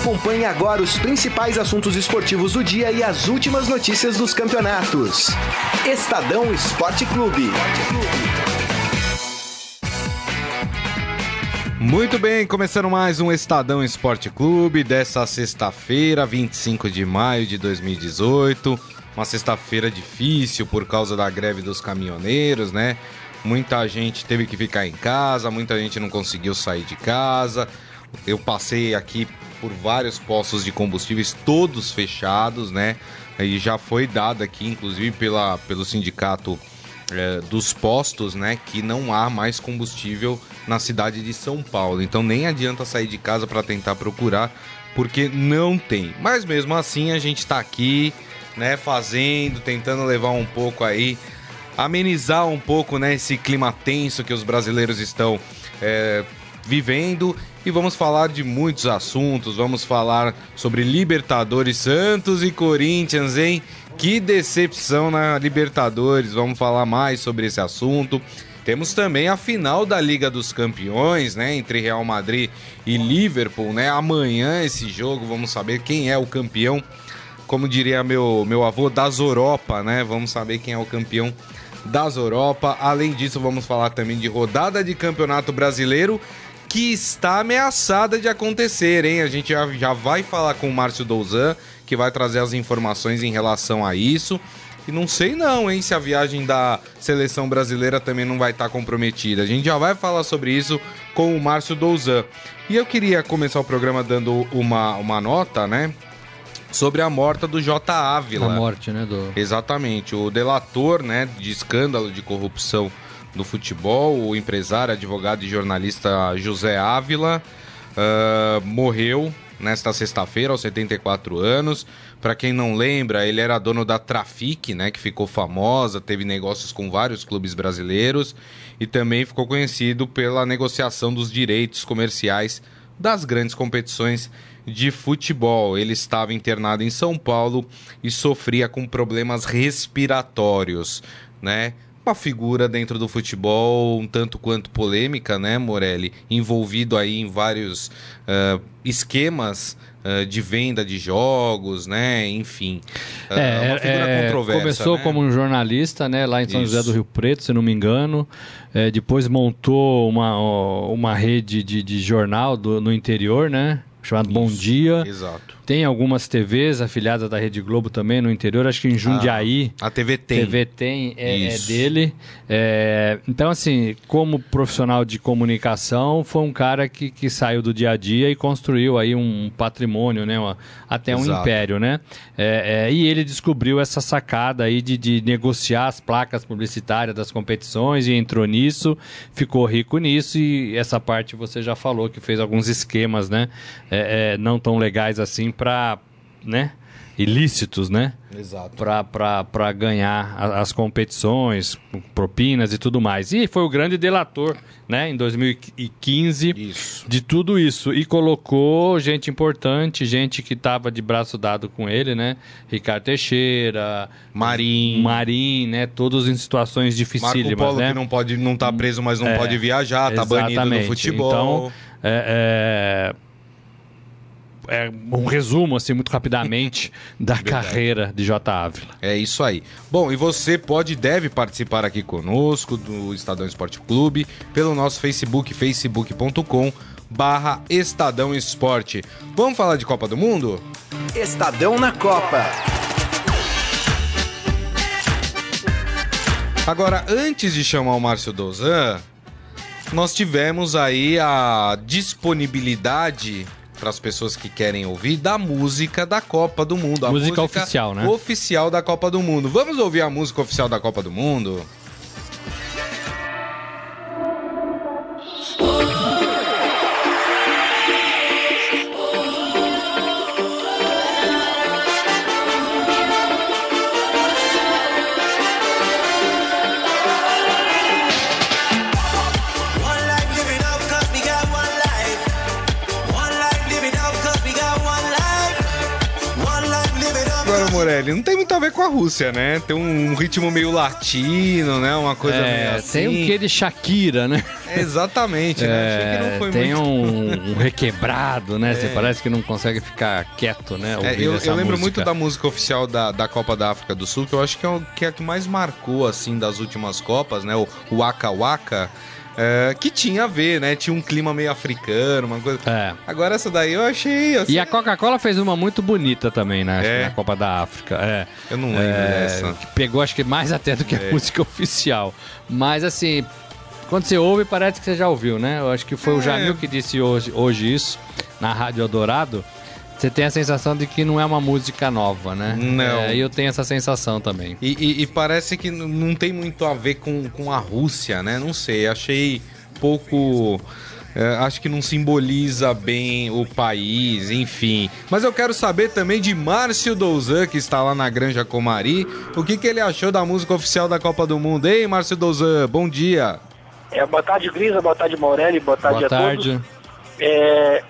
Acompanhe agora os principais assuntos esportivos do dia e as últimas notícias dos campeonatos. Estadão Esporte Clube. Muito bem, começando mais um Estadão Esporte Clube dessa sexta-feira, 25 de maio de 2018. Uma sexta-feira difícil por causa da greve dos caminhoneiros, né? Muita gente teve que ficar em casa, muita gente não conseguiu sair de casa. Eu passei aqui por vários postos de combustíveis, todos fechados, né? E já foi dado aqui, inclusive, pela, pelo sindicato é, dos postos, né? Que não há mais combustível na cidade de São Paulo. Então nem adianta sair de casa para tentar procurar, porque não tem. Mas mesmo assim a gente está aqui, né? Fazendo, tentando levar um pouco aí, amenizar um pouco, né? Esse clima tenso que os brasileiros estão é, vivendo e vamos falar de muitos assuntos. Vamos falar sobre Libertadores Santos e Corinthians, hein? Que decepção na Libertadores. Vamos falar mais sobre esse assunto. Temos também a final da Liga dos Campeões, né, entre Real Madrid e Liverpool, né? Amanhã esse jogo, vamos saber quem é o campeão. Como diria meu meu avô das Europa, né? Vamos saber quem é o campeão das Europa. Além disso, vamos falar também de rodada de Campeonato Brasileiro que está ameaçada de acontecer, hein? A gente já, já vai falar com o Márcio Douzan, que vai trazer as informações em relação a isso. E não sei não, hein, se a viagem da seleção brasileira também não vai estar tá comprometida. A gente já vai falar sobre isso com o Márcio Douzan. E eu queria começar o programa dando uma, uma nota, né? Sobre a morte do J. Ávila. A morte, né? Do... Exatamente. O delator, né, de escândalo de corrupção do futebol, o empresário, advogado e jornalista José Ávila, uh, morreu nesta sexta-feira, aos 74 anos. Para quem não lembra, ele era dono da Trafic, né, que ficou famosa, teve negócios com vários clubes brasileiros e também ficou conhecido pela negociação dos direitos comerciais das grandes competições de futebol. Ele estava internado em São Paulo e sofria com problemas respiratórios, né? Uma figura dentro do futebol um tanto quanto polêmica, né, Morelli? Envolvido aí em vários uh, esquemas uh, de venda de jogos, né? Enfim. Uh, é, uma figura é, controversa. Começou né? como um jornalista, né, lá em São Isso. José do Rio Preto, se não me engano. É, depois montou uma, uma rede de, de jornal do, no interior, né? Chamado Isso. Bom Dia. Exato. Tem algumas TVs afiliadas da Rede Globo também no interior, acho que em Jundiaí. Ah, a TV tem. TV tem, é, é dele. É, então, assim, como profissional de comunicação, foi um cara que, que saiu do dia a dia e construiu aí um patrimônio, né? Uma, até Exato. um império, né? É, é, e ele descobriu essa sacada aí de, de negociar as placas publicitárias das competições e entrou nisso, ficou rico nisso e essa parte você já falou que fez alguns esquemas, né? É, não tão legais assim para, né? ilícitos, né? Exato. Para ganhar as competições, propinas e tudo mais. E foi o grande delator, né, em 2015, isso. de tudo isso. E colocou gente importante, gente que estava de braço dado com ele, né? Ricardo Teixeira, Marim, Marim, né? Todos em situações dificílimas, Marco Polo, né? que não pode, não tá preso, mas não é, pode viajar, tá exatamente. banido do futebol. Então, é, é é um resumo, assim, muito rapidamente da Verdade. carreira de J. Ávila. É isso aí. Bom, e você pode e deve participar aqui conosco do Estadão Esporte Clube pelo nosso Facebook, facebook.com barra Estadão Esporte. Vamos falar de Copa do Mundo? Estadão na Copa. Agora, antes de chamar o Márcio Dozan, nós tivemos aí a disponibilidade para as pessoas que querem ouvir da música da Copa do Mundo. A música, música oficial, né? Oficial da Copa do Mundo. Vamos ouvir a música oficial da Copa do Mundo? Morelli? Não tem muito a ver com a Rússia, né? Tem um ritmo meio latino, né? Uma coisa é, meio assim. Tem um quê de Shakira, né? É, exatamente, né? Achei que não foi tem muito... um, um requebrado, né? É. Você parece que não consegue ficar quieto, né? É, eu, eu lembro muito da música oficial da, da Copa da África do Sul, que eu acho que é, o, que é a que mais marcou, assim, das últimas Copas, né? O Waka Waka. É, que tinha a ver, né? Tinha um clima meio africano, uma coisa. É. Agora essa daí eu achei. Assim... E a Coca-Cola fez uma muito bonita também, né? É. Na Copa da África. É. Eu não lembro é, dessa. pegou, acho que mais até do que a é. música oficial. Mas assim, quando você ouve, parece que você já ouviu, né? Eu acho que foi o é. Jamil que disse hoje, hoje isso na Rádio Eldorado. Você tem a sensação de que não é uma música nova, né? Não. É, eu tenho essa sensação também. E, e, e, parece que não tem muito a ver com, com a Rússia, né? Não sei, achei pouco. É, acho que não simboliza bem o país, enfim. Mas eu quero saber também de Márcio Douzan, que está lá na Granja Comari, o que, que ele achou da música oficial da Copa do Mundo. Ei, Márcio Douzan, bom dia. É, boa tarde, Grisa, boa tarde, Morelli, boa tarde boa a tarde. todos. É,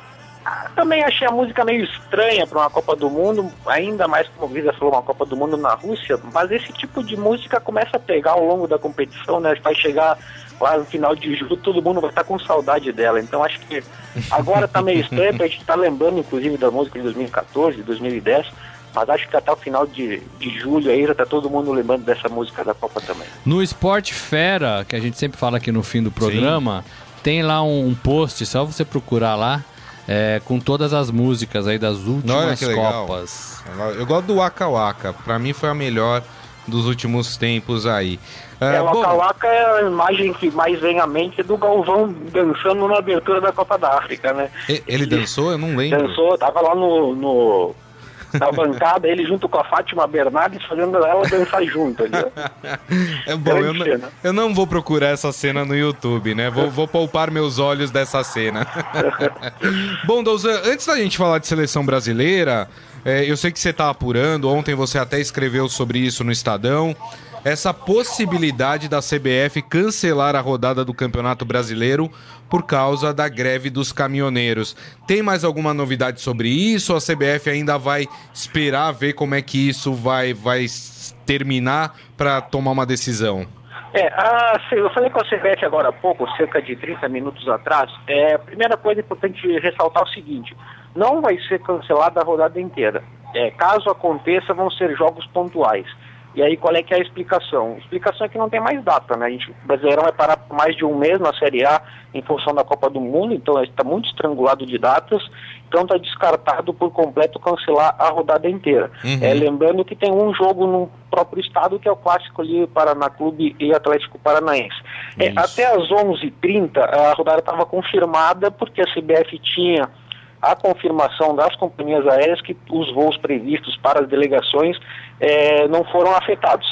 também achei a música meio estranha para uma Copa do Mundo, ainda mais como o Visa falou, uma Copa do Mundo na Rússia, mas esse tipo de música começa a pegar ao longo da competição, né? Vai chegar lá no final de julho, todo mundo vai estar com saudade dela. Então acho que agora tá meio estranho, a gente tá lembrando inclusive da música de 2014, 2010, mas acho que até o final de, de julho aí já tá todo mundo lembrando dessa música da Copa também. No Esporte Fera, que a gente sempre fala aqui no fim do programa, Sim. tem lá um post, só você procurar lá, é, com todas as músicas aí das últimas Copas. Eu gosto do Waka Waka, pra mim foi a melhor dos últimos tempos aí. É, é, o Waka Waka é a imagem que mais vem à mente do Galvão dançando na abertura da Copa da África, né? Ele, ele dançou? Eu não lembro. Dançou, tava lá no, no na bancada, ele junto com a Fátima Bernardes fazendo ela dançar junto. Ali, é bom, eu não, eu não, vou procurar essa cena no YouTube, né? Vou, vou poupar meus olhos dessa cena. bom, Douzan, antes da gente falar de seleção brasileira, é, eu sei que você está apurando, ontem você até escreveu sobre isso no Estadão essa possibilidade da CBF cancelar a rodada do Campeonato Brasileiro por causa da greve dos caminhoneiros. Tem mais alguma novidade sobre isso? A CBF ainda vai esperar ver como é que isso vai, vai terminar para tomar uma decisão? É, a, eu falei com a CBF agora há pouco, cerca de 30 minutos atrás. É, a primeira coisa importante ressaltar é o seguinte: não vai ser cancelada a rodada inteira. É, caso aconteça, vão ser jogos pontuais. E aí qual é que é a explicação? A explicação é que não tem mais data, né? A gente, o Brasileirão vai parar por mais de um mês na Série A em função da Copa do Mundo, então está muito estrangulado de datas, então está descartado por completo cancelar a rodada inteira. Uhum. É, lembrando que tem um jogo no próprio estado, que é o clássico ali Paraná Clube e Atlético Paranaense. É, até às 11h30 a rodada estava confirmada porque a CBF tinha a confirmação das companhias aéreas que os voos previstos para as delegações é, não foram afetados.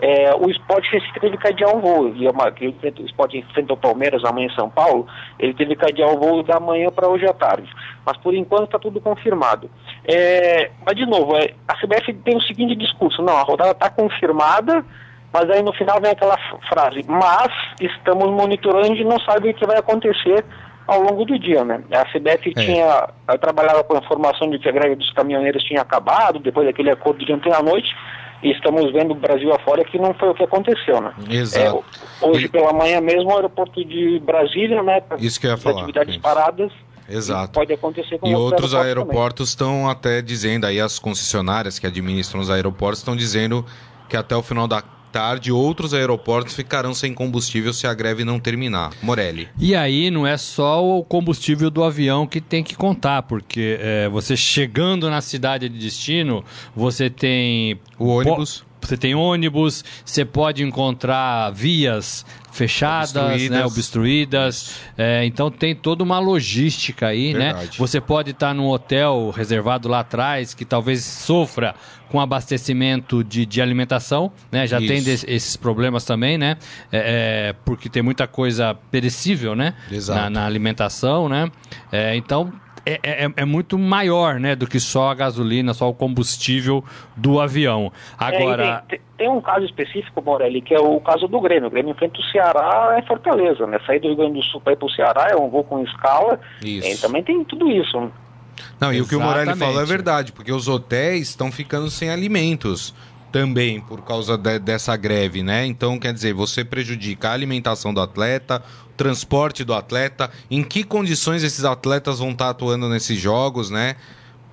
É, o esporte teve que adiar um voo, e uma, o esporte enfrenta o Palmeiras amanhã em São Paulo, ele teve que adiar o voo da manhã para hoje à tarde. Mas por enquanto está tudo confirmado. É, mas de novo, é, a CBF tem o seguinte discurso, não, a rodada está confirmada, mas aí no final vem aquela frase, mas estamos monitorando e não sabe o que vai acontecer ao longo do dia, né? A CBF é. tinha, trabalhava com a informação de que a greve dos caminhoneiros tinha acabado, depois daquele acordo de ontem à noite, e estamos vendo o Brasil afora que não foi o que aconteceu, né? Exato. É, hoje e... pela manhã mesmo, o aeroporto de Brasília, né? Isso que eu ia falar. Atividades paradas. Exato. Pode acontecer com E outros aeroportos estão até dizendo, aí as concessionárias que administram os aeroportos estão dizendo que até o final da tarde, outros aeroportos ficarão sem combustível se a greve não terminar. Morelli. E aí não é só o combustível do avião que tem que contar, porque é, você chegando na cidade de destino, você tem o ônibus. Você tem ônibus, você pode encontrar vias fechadas, obstruídas. Né, obstruídas. É, então tem toda uma logística aí, né? Verdade. né? Você pode estar num hotel reservado lá atrás que talvez sofra com abastecimento de, de alimentação, né? Já Isso. tem des, esses problemas também, né? É, é, porque tem muita coisa perecível, né? Na, na, alimentação, né? É, então é, é, é, muito maior, né, do que só a gasolina, só o combustível do avião. Agora. É, tem, tem, um caso específico, Morelli, que é o caso do Grêmio. O Grêmio enfrenta o Ceará é Fortaleza, né? Sair do Rio Grande do Sul para ir para o Ceará é um voo com escala. Isso. também tem tudo isso. Não, Exatamente. e o que o Morelli falou é verdade, porque os hotéis estão ficando sem alimentos também por causa de, dessa greve, né? Então, quer dizer, você prejudica a alimentação do atleta, transporte do atleta, em que condições esses atletas vão estar atuando nesses jogos, né?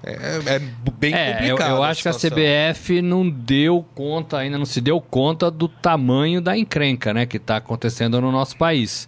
É, é bem é, complicado. Eu, eu acho que a CBF não deu conta, ainda não se deu conta do tamanho da encrenca, né, que está acontecendo no nosso país.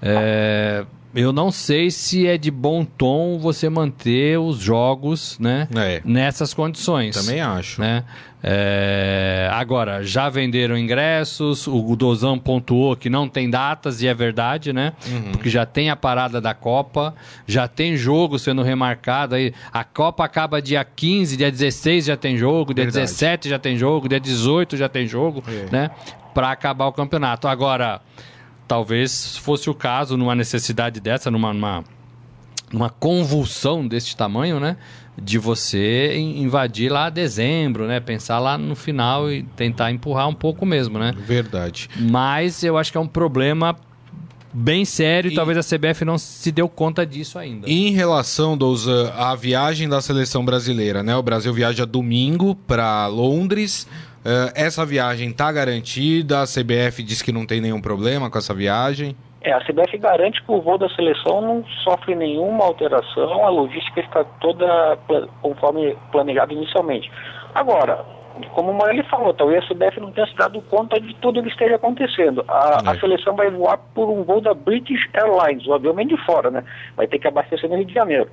É, eu não sei se é de bom tom você manter os jogos né, é. nessas condições. Também acho. Né? É, agora, já venderam ingressos, o Dozão pontuou que não tem datas, e é verdade, né? Uhum. Porque já tem a parada da Copa, já tem jogo sendo remarcado. Aí, a Copa acaba dia 15, dia 16 já tem jogo, dia verdade. 17 já tem jogo, dia 18 já tem jogo, é. né? Para acabar o campeonato. Agora talvez fosse o caso numa necessidade dessa, numa, numa, numa convulsão desse tamanho, né? De você invadir lá dezembro, né? Pensar lá no final e tentar empurrar um pouco mesmo, né? Verdade. Mas eu acho que é um problema bem sério e talvez a CBF não se deu conta disso ainda. Em relação Douza, à viagem da seleção brasileira, né? O Brasil viaja domingo para Londres. Uh, essa viagem está garantida? A CBF diz que não tem nenhum problema com essa viagem? É, a CBF garante que o voo da seleção não sofre nenhuma alteração, a logística está toda conforme planejado inicialmente. Agora, como o Morelli falou, talvez a CBF não tenha se dado conta de tudo o que esteja acontecendo. A, é. a, seleção vai voar por um voo da British Airlines, o avião vem de fora, né? Vai ter que abastecer no Rio de Janeiro.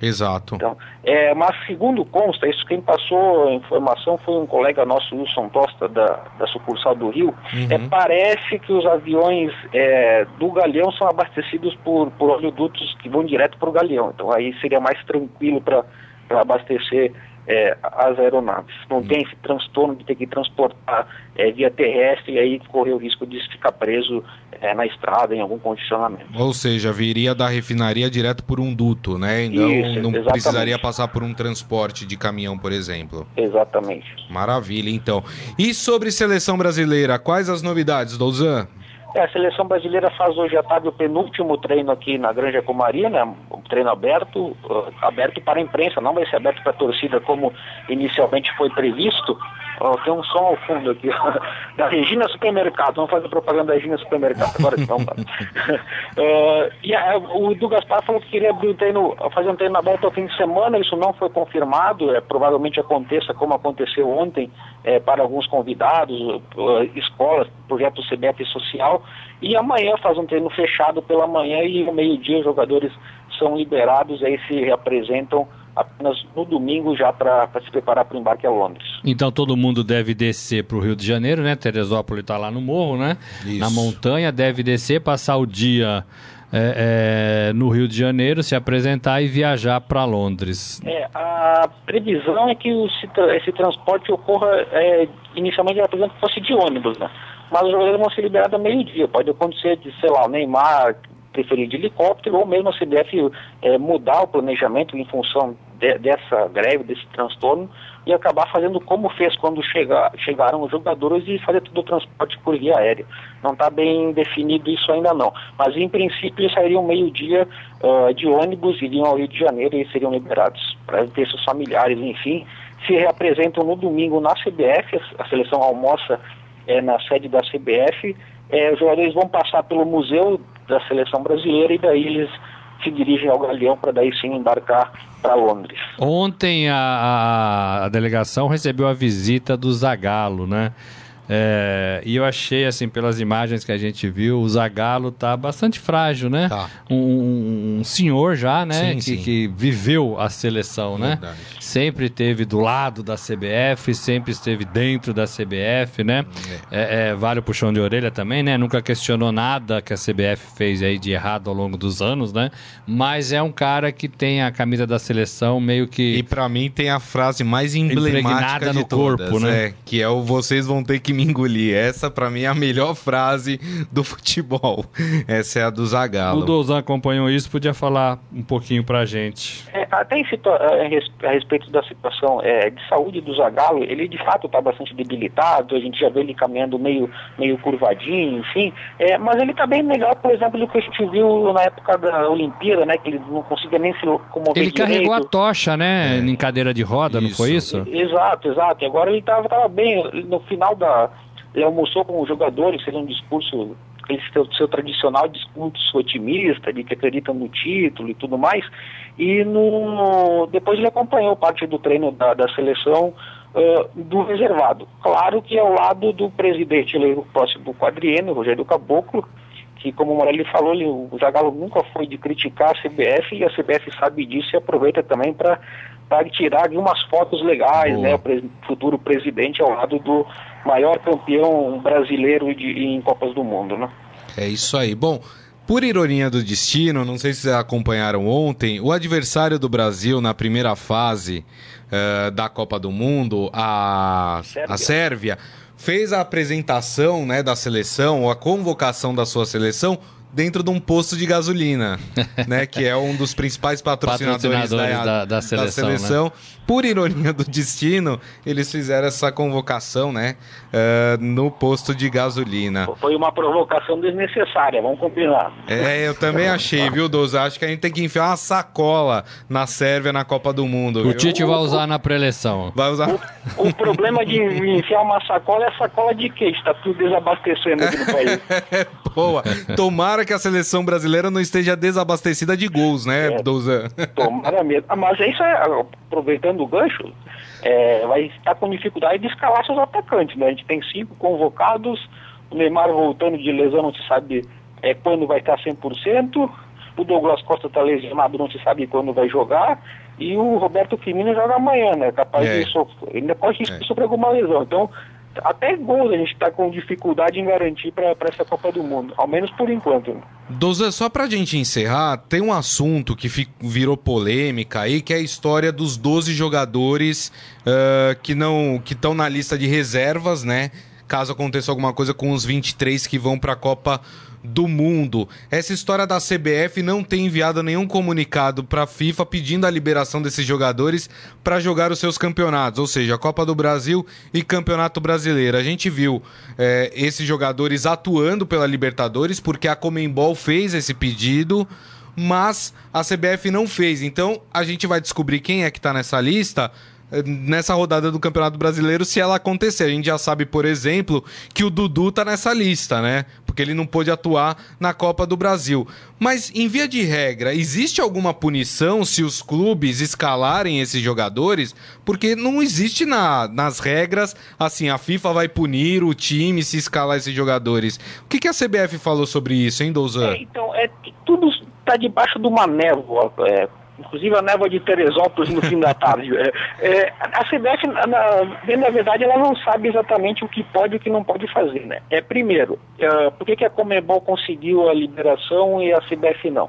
Exato. Então, é, mas segundo consta, isso quem passou a informação foi um colega nosso, Wilson Tosta, da, da sucursal do Rio. Uhum. É, parece que os aviões é, do Galeão são abastecidos por, por oleodutos que vão direto para o Galeão. Então aí seria mais tranquilo para abastecer é, as aeronaves. Não hum. tem esse transtorno de ter que transportar é, via terrestre e aí correr o risco de ficar preso é, na estrada, em algum condicionamento. Ou seja, viria da refinaria direto por um duto, né? Então Isso, não exatamente. precisaria passar por um transporte de caminhão, por exemplo. Exatamente. Maravilha, então. E sobre seleção brasileira, quais as novidades, Douzan? É, a seleção brasileira faz hoje à tarde o penúltimo treino aqui na Granja Comaria, né? Um treino aberto, uh, aberto para a imprensa, não vai ser aberto para a torcida como inicialmente foi previsto. Oh, tem um som ao fundo aqui, da Regina Supermercado. Vamos fazer propaganda da Regina Supermercado agora então. uh, e a, o Edu Gaspar falou que queria abrir um treino, fazer um treino aberto ao fim de semana. Isso não foi confirmado. É, provavelmente aconteça como aconteceu ontem é, para alguns convidados, uh, escolas, projeto CBF social. E amanhã faz um treino fechado pela manhã e ao meio-dia os jogadores são liberados e aí se reapresentam apenas no domingo já para se preparar para o embarque a Londres. Então todo mundo deve descer para o Rio de Janeiro, né? Teresópolis está lá no morro, né? Isso. Na montanha, deve descer, passar o dia é, é, no Rio de Janeiro, se apresentar e viajar para Londres. É, a previsão é que o, esse transporte ocorra é, inicialmente, por exemplo, fosse de ônibus, né? Mas os jogadores vão ser liberados a meio-dia. Pode acontecer de, sei lá, o Neymar preferir de helicóptero ou mesmo a CBF é, mudar o planejamento em função de, dessa greve, desse transtorno e acabar fazendo como fez quando chega, chegaram os jogadores e fazer todo o transporte por via aérea. Não está bem definido isso ainda não, mas em princípio eles sairiam meio-dia uh, de ônibus, iriam ao Rio de Janeiro e seriam liberados para ter seus familiares, enfim, se reapresentam no domingo na CBF, a seleção almoça é, na sede da CBF, é, os jogadores vão passar pelo museu da seleção brasileira e daí eles se dirigem ao Galeão para daí sim embarcar para Londres. Ontem a, a, delegação recebeu a visita do Zagallo, né? É, e eu achei, assim, pelas imagens que a gente viu, o Zagallo tá bastante frágil, né? Tá. Um, um, senhor já, né? Sim, que, sim. que, viveu a seleção, né? Sempre esteve do lado da CBF, sempre esteve dentro da CBF, né? É. É, é, vale o puxão de orelha também, né? Nunca questionou nada que a CBF fez aí de errado ao longo dos anos, né? Mas é um cara que tem a camisa da seleção meio que... E para mim tem a frase mais emblemática no todas, corpo, né? É, que é o vocês vão ter que que me engolir. Essa, para mim, é a melhor frase do futebol. Essa é a do Zagallo. O Dozan acompanhou isso, podia falar um pouquinho pra gente. É, até em a respeito da situação é, de saúde do Zagallo, ele de fato está bastante debilitado, a gente já vê ele caminhando meio, meio curvadinho, enfim, é, mas ele está bem melhor, por exemplo, do que a gente viu na época da Olimpíada, né, que ele não conseguia nem se locomover Ele carregou a tocha, né, é. em cadeira de roda, isso. não foi isso? Exato, exato, e agora ele estava tava bem, no final da... ele almoçou com os jogadores, fez um discurso aquele seu, seu, tradicional discurso otimista de que acreditam no título e tudo mais, e no, depois ele acompanhou parte do treino da, da seleção uh, do reservado. Claro que ao lado do presidente eleito próximo do quadriênio, Rogério Caboclo, que como o Morelli falou, ele, o Zagallo nunca foi de criticar a CBF e a CBF sabe disso e aproveita também para tirar algumas fotos legais, Boa. né, o futuro presidente ao lado do maior campeão brasileiro de, em Copas do Mundo, né? É isso aí. Bom, por ironia do destino, não sei se vocês acompanharam ontem, o adversário do Brasil na primeira fase uh, da Copa do Mundo, a Sérvia. a Sérvia, fez a apresentação né, da seleção, a convocação da sua seleção dentro de um posto de gasolina, né? Que é um dos principais patrocinadores, patrocinadores da, da, da, seleção. Da seleção. Né? Por ironia do destino, eles fizeram essa convocação, né? Uh, no posto de gasolina. Foi uma provocação desnecessária, vamos combinar. É, eu também achei, viu, Doza? Acho que a gente tem que enfiar uma sacola na Sérvia na Copa do Mundo. O viu? Tite vai usar na pré-eleição. Vai usar. O, o, problema de enfiar uma sacola é a sacola de queijo, está tudo desabastecendo aqui no país. Boa. Tomara que a seleção brasileira não esteja desabastecida de gols, né, é, Douzan? Tomara mesmo. Ah, mas isso é, aproveitando o gancho, é, vai estar com dificuldade de escalar seus atacantes, né? A gente tem cinco convocados, o Neymar voltando de lesão, não se sabe é, quando vai estar 100%, o Douglas Costa está lesionado, não se sabe quando vai jogar, e o Roberto Firmino joga amanhã, né? Capaz é. de sofrer, ainda pode é. sofrer alguma lesão. Então, até gols a gente está com dificuldade em garantir para essa Copa do Mundo, ao menos por enquanto. Doza, só para a gente encerrar, tem um assunto que virou polêmica aí, que é a história dos 12 jogadores uh, que não que estão na lista de reservas, né? Caso aconteça alguma coisa com os 23 que vão para a Copa do mundo. Essa história da CBF não tem enviado nenhum comunicado para a FIFA pedindo a liberação desses jogadores para jogar os seus campeonatos, ou seja, Copa do Brasil e Campeonato Brasileiro. A gente viu é, esses jogadores atuando pela Libertadores porque a Comembol fez esse pedido mas a CBF não fez. Então a gente vai descobrir quem é que está nessa lista nessa rodada do Campeonato Brasileiro se ela acontecer. A gente já sabe, por exemplo, que o Dudu tá nessa lista, né? Porque ele não pôde atuar na Copa do Brasil. Mas, em via de regra, existe alguma punição se os clubes escalarem esses jogadores? Porque não existe na, nas regras, assim, a FIFA vai punir o time se escalar esses jogadores. O que, que a CBF falou sobre isso, hein, Douzan? É, então, é, tudo está debaixo de uma névoa. É inclusive a névoa de Teresópolis no fim da tarde. É, é, a CBF, na, na, verdade, ela não sabe exatamente o que pode e o que não pode fazer. Né? É, primeiro, é, por que, que a Comebol conseguiu a liberação e a CBF não?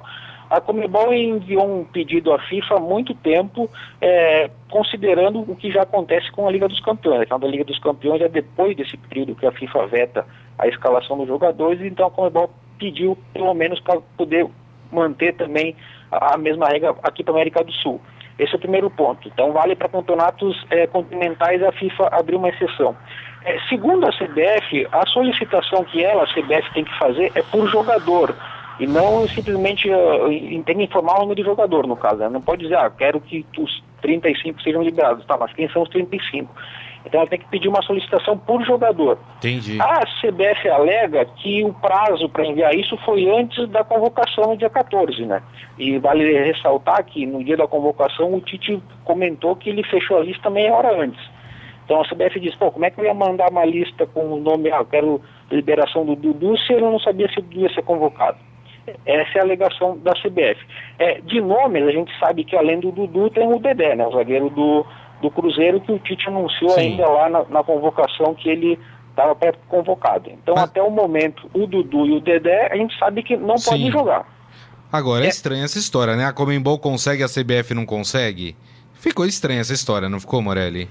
A Comebol enviou um pedido à FIFA há muito tempo, é, considerando o que já acontece com a Liga dos Campeões. A Liga dos Campeões é depois desse período que a FIFA veta a escalação dos jogadores, então a Comebol pediu, pelo menos, para poder manter também a mesma regra aqui para a América do Sul. Esse é o primeiro ponto. Então, vale para campeonatos é, continentais a FIFA abriu uma exceção. É, segundo a CBF, a solicitação que ela, a CBF, tem que fazer é por jogador e não simplesmente uh, tem que informar o número de jogador, no caso. Né? Não pode dizer, ah, quero que os 35 sejam liberados. Tá, mas quem são os 35? Então ela tem que pedir uma solicitação por jogador. Entendi. A CBF alega que o prazo para enviar isso foi antes da convocação no dia 14, né? E vale ressaltar que no dia da convocação o Tite comentou que ele fechou a lista meia hora antes. Então a CBF diz, pô, como é que eu ia mandar uma lista com o nome, ah, eu quero liberação do Dudu se eu não sabia se o Dudu ia ser convocado? Essa é a alegação da CBF. É, de nomes, a gente sabe que além do Dudu tem o Dedé, né? O zagueiro do, do Cruzeiro que o Tite anunciou Sim. ainda lá na, na, convocação que ele estava pré-convocado. Então, até o momento, o Dudu e o Dedé, a gente sabe que não Sim. podem jogar. Agora, é, é estranha essa história, né? A Comembol consegue, a CBF não consegue? Ficou estranha essa história, não ficou, Morelli?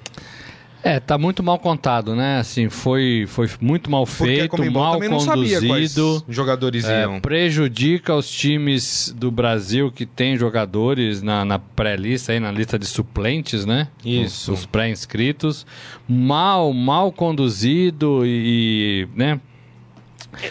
É, tá muito mal contado, né? Assim, foi, foi muito mal feito, mal conduzido. jogadores é, iam. Prejudica os times do Brasil que tem jogadores na, na pré-lista, aí na lista de suplentes, né? Isso. Os, os pré-inscritos. Mal, mal conduzido e, né?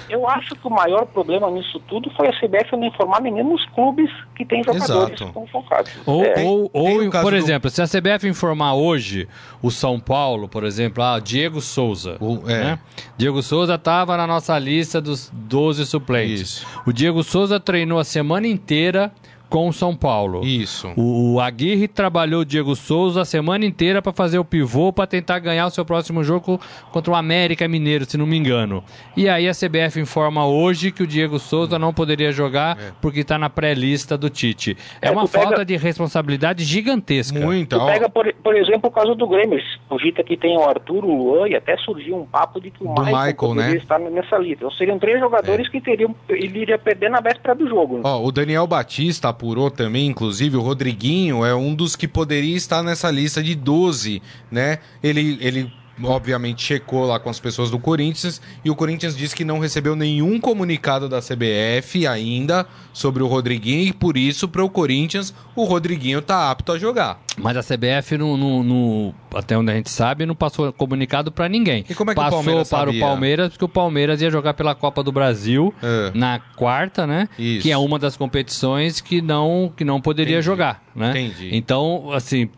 Eu acho que o maior problema nisso tudo foi a CBF não informar nenhum dos clubes que têm jogadores convocados. Ou, é. ou, ou por do... exemplo, se a CBF informar hoje o São Paulo, por exemplo, ah, Diego Souza. O, é. né? Diego Souza estava na nossa lista dos 12 suplentes. Isso. O Diego Souza treinou a semana inteira com o São Paulo. Isso. O, o Aguirre trabalhou o Diego Souza a semana inteira para fazer o pivô para tentar ganhar o seu próximo jogo contra o América Mineiro, se não me engano. E aí a CBF informa hoje que o Diego Souza não poderia jogar é. porque está na pré-lista do Tite. É, é uma falta pega... de responsabilidade gigantesca. Muito. Tu pega, por, por exemplo, o caso do Grêmio. O Gita que tem o Arthur, o Luan e até surgiu um papo de que o do Michael, Michael né? estar nessa lista. Então seriam três jogadores é. que teriam, ele iria perder na véspera do jogo. Ó, o Daniel Batista apurou também, inclusive, o Rodriguinho é um dos que poderia estar nessa lista de 12, né? Ele, ele obviamente checou lá com as pessoas do Corinthians e o Corinthians disse que não recebeu nenhum comunicado da CBF ainda sobre o Rodriguinho e por isso para o Corinthians o Rodriguinho tá apto a jogar. Mas a CBF no, no, no até onde a gente sabe não passou comunicado para ninguém. E como é que passou o Palmeiras para sabia? o Palmeiras porque o Palmeiras ia jogar pela Copa do Brasil é. na quarta, né? Isso. Que é uma das competições que não que não poderia Entendi. jogar, né? Entendi. Então assim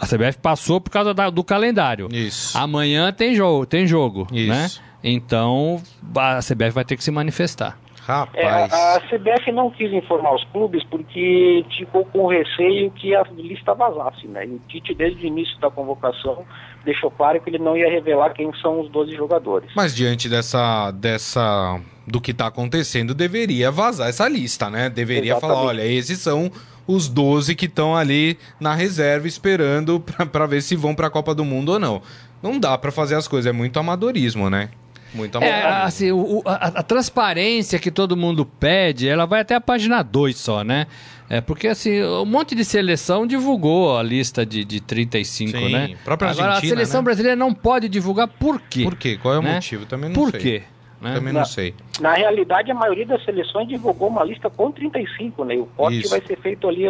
a CBF passou por causa da, do calendário. Isso. Amanhã tem jogo, tem jogo, Isso. né? Então a CBF vai ter que se manifestar. Rapaz. É, a, a, CBF não quis informar os clubes porque ficou com receio que a lista vazasse, né? E o Tite, desde o início da convocação, deixou claro que ele não ia revelar quem são os 12 jogadores. Mas diante dessa, dessa do que está acontecendo, deveria vazar essa lista, né? Deveria Exatamente. falar, olha, esses são os 12 que estão ali na reserva esperando para ver se vão para a Copa do Mundo ou não. Não dá para fazer as coisas, é muito amadorismo, né? Muito é, amadorismo. É, assim, o, a, a, transparência que todo mundo pede, ela vai até a página 2 só, né? É porque assim, um monte de seleção divulgou a lista de, de 35, Sim, né? Própria Agora a seleção né? brasileira não pode divulgar por quê? Por quê? Qual é o né? motivo? Também não por sei. Por quê? Né? Também não sei. Na realidade, a maioria das seleções divulgou uma lista com 35, né? E o corte vai ser feito ali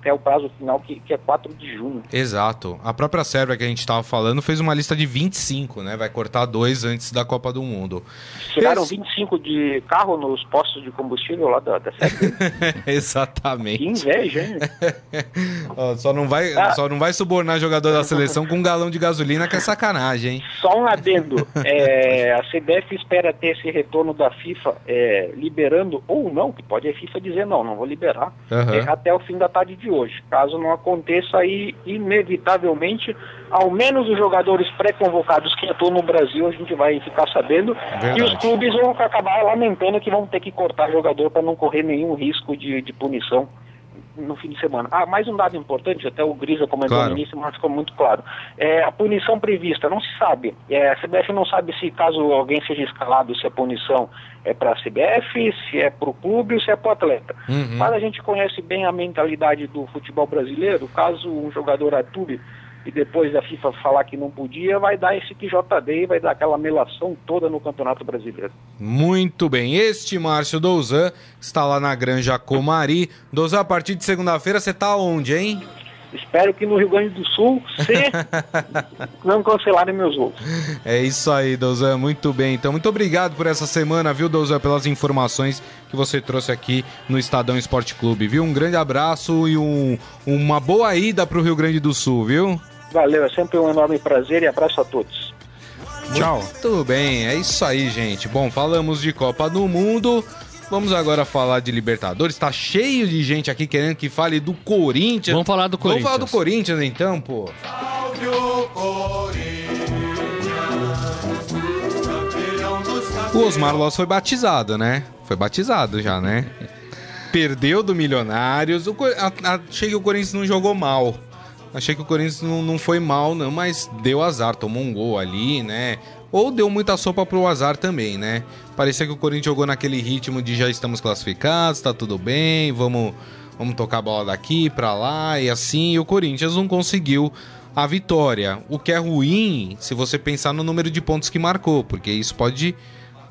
até o prazo final, que, que é 4 de junho. Exato. A própria Sérvia que a gente estava falando fez uma lista de 25, né? Vai cortar dois antes da Copa do Mundo. Tiraram Esse... 25 de carro nos postos de combustível lá da, da Sérvia. Exatamente. Que inveja, hein? só, não vai, ah. só não vai subornar jogador da seleção com um galão de gasolina, que é sacanagem, hein? Só um adendo. É, a CBF espera ter esse retorno da FIFA é, liberando, ou não, que pode a FIFA dizer não, não vou liberar, uhum. até o fim da tarde de hoje. Caso não aconteça, aí, inevitavelmente, ao menos os jogadores pré-convocados que atuam no Brasil, a gente vai ficar sabendo. Verdade. E os clubes vão acabar lamentando que vão ter que cortar jogador para não correr nenhum risco de, de punição no fim de semana. Ah, mais um dado importante, até o Grisa comentou claro. no início, mas ficou muito claro. É, a punição prevista, não se sabe. É, a CBF não sabe se caso alguém seja escalado, se a punição é para a CBF, se é para o clube ou se é para o atleta. Uhum. Mas a gente conhece bem a mentalidade do futebol brasileiro, caso um jogador atue e depois da FIFA falar que não podia, vai dar esse TJD e vai dar aquela melação toda no Campeonato Brasileiro. Muito bem. Este Márcio Douzan está lá na Granja Comari. Douzan, a partir de segunda-feira você está onde, hein? Espero que no Rio Grande do Sul, se não cancelarem meus voos. É isso aí, Douzan. Muito bem. Então, muito obrigado por essa semana, viu, Douzan, pelas informações que você trouxe aqui no Estadão Esporte Clube, viu? Um grande abraço e um, uma boa ida para o Rio Grande do Sul, viu? Valeu, é sempre um enorme prazer e abraço a todos. Tchau. Tudo bem, é isso aí, gente. Bom, falamos de Copa do Mundo. Vamos agora falar de Libertadores. Tá cheio de gente aqui querendo que fale do Corinthians. Vamos falar do Corinthians. Vamos falar do Corinthians então, pô. O Osmar Loss foi batizado, né? Foi batizado já, né? Perdeu do Milionários. O, achei que o Corinthians não jogou mal. Achei que o Corinthians não, não foi mal, não, mas deu azar, tomou um gol ali, né? Ou deu muita sopa pro azar também, né? Parecia que o Corinthians jogou naquele ritmo de já estamos classificados, tá tudo bem, vamos, vamos tocar a bola daqui para lá e assim. E o Corinthians não conseguiu a vitória. O que é ruim se você pensar no número de pontos que marcou, porque isso pode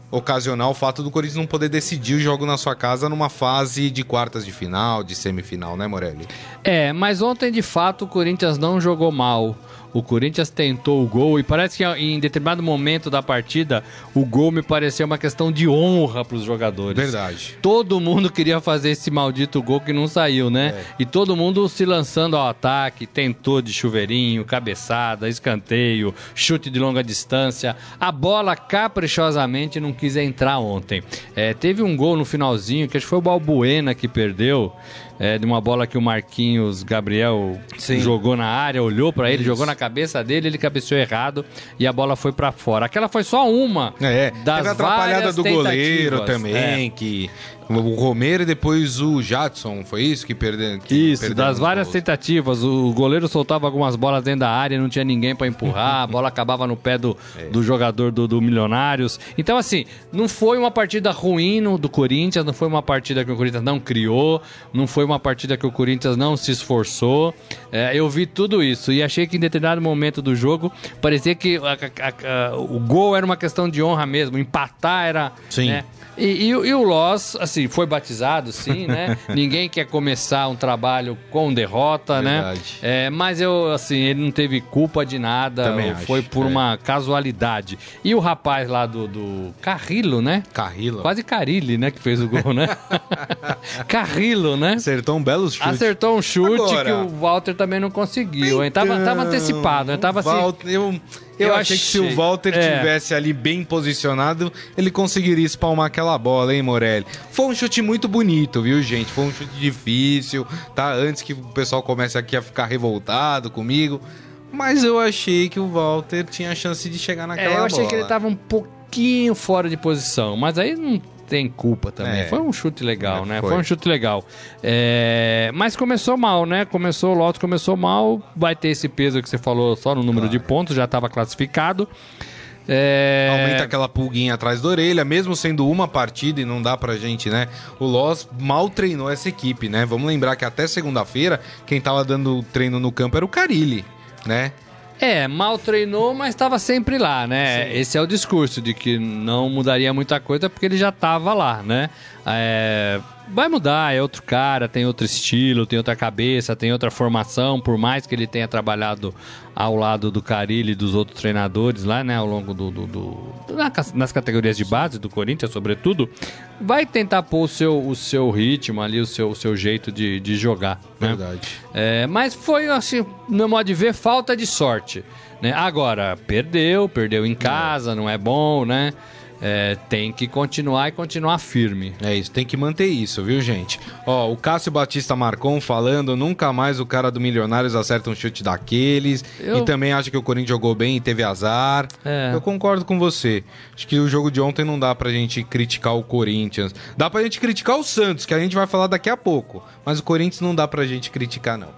ocasionar o fato do Corinthians não poder decidir o jogo na sua casa numa fase de quartas de final, de semifinal, né, Morelli? É, mas ontem de fato o Corinthians não jogou mal. O Corinthians tentou o gol e parece que em determinado momento da partida o gol me pareceu uma questão de honra para os jogadores. Verdade. Todo mundo queria fazer esse maldito gol que não saiu, né? É. E todo mundo se lançando ao ataque, tentou de chuveirinho, cabeçada, escanteio, chute de longa distância. A bola caprichosamente não quis entrar ontem. É, teve um gol no finalzinho que acho que foi o Balbuena que perdeu é, de uma bola que o Marquinhos Gabriel Sim. jogou na área, olhou para ele, Isso. jogou na cabeça dele, ele cabeceou errado e a bola foi para fora. Aquela foi só uma é, das teve atrapalhada do goleiro também, é. que o Romero e depois o Jadson, foi isso que perdeu? Isso, das várias gols. tentativas. O goleiro soltava algumas bolas dentro da área, não tinha ninguém para empurrar, a bola acabava no pé do, é. do jogador do, do, Milionários. Então, assim, não foi uma partida ruim no, do Corinthians, não foi uma partida que o Corinthians não criou, não foi uma partida que o Corinthians não se esforçou. É, eu vi tudo isso e achei que em determinado momento do jogo parecia que a, a, a, o gol era uma questão de honra mesmo, empatar era. Sim. Né, e, e, e, o Loss, assim, foi batizado, sim, né? Ninguém quer começar um trabalho com derrota, né? Verdade. né? É, mas eu, assim, ele não teve culpa de nada. Também foi acho, por é. uma casualidade. E o rapaz lá do, do Carrilo, né? Carrilo. Quase Carilli, né? Que fez o gol, né? Carrilo, né? Acertou um belo chute. Acertou um chute Agora... que o Walter também não conseguiu, então, hein? Tava, tava antecipado, né? Tava assim... Eu... Eu, eu achei, achei, que se o Walter é. tivesse ali bem posicionado, ele conseguiria espalmar aquela bola, hein, Morelli? Foi um chute muito bonito, viu, gente? Foi um chute difícil, tá? Antes que o pessoal comece aqui a ficar revoltado comigo. Mas eu achei que o Walter tinha chance de chegar naquela bola. É, eu achei bola. que ele tava um pouquinho fora de posição, mas aí não tem culpa também. É. Foi um chute legal, é, né? Foi. foi. um chute legal. É... Mas começou mal, né? Começou, o Lotus começou mal. Vai ter esse peso que você falou só no número claro. de pontos, já estava classificado. É... Aumenta aquela pulguinha atrás da orelha, mesmo sendo uma partida e não dá pra gente, né? O Loss mal treinou essa equipe, né? Vamos lembrar que até segunda-feira, quem tava dando treino no campo era o Carilli, né? É, mal treinou, mas estava sempre lá, né? Sim. Esse é o discurso de que não mudaria muita coisa porque ele já estava lá, né? É, vai mudar, é outro cara, tem outro estilo, tem outra cabeça, tem outra formação, por mais que ele tenha trabalhado ao lado do Carilli e dos outros treinadores lá, né, ao longo do, do, do, nas categorias de base do Corinthians, sobretudo, vai tentar pôr o seu, o seu ritmo ali, o seu, o seu jeito de, de jogar. Né? Verdade. É, mas foi, assim, no meu modo de ver, falta de sorte. Né? Agora, perdeu, perdeu em casa, não é bom, né? É, tem que continuar e continuar firme. É isso, tem que manter isso, viu, gente? Ó, o Cássio Batista Marcon falando, nunca mais o cara do Milionários acerta um chute daqueles. Eu... E também acha que o Corinthians jogou bem e teve azar. É. Eu concordo com você. Acho que o jogo de ontem não dá pra gente criticar o Corinthians. Dá pra gente criticar o Santos, que a gente vai falar daqui a pouco. Mas o Corinthians não dá pra gente criticar, não.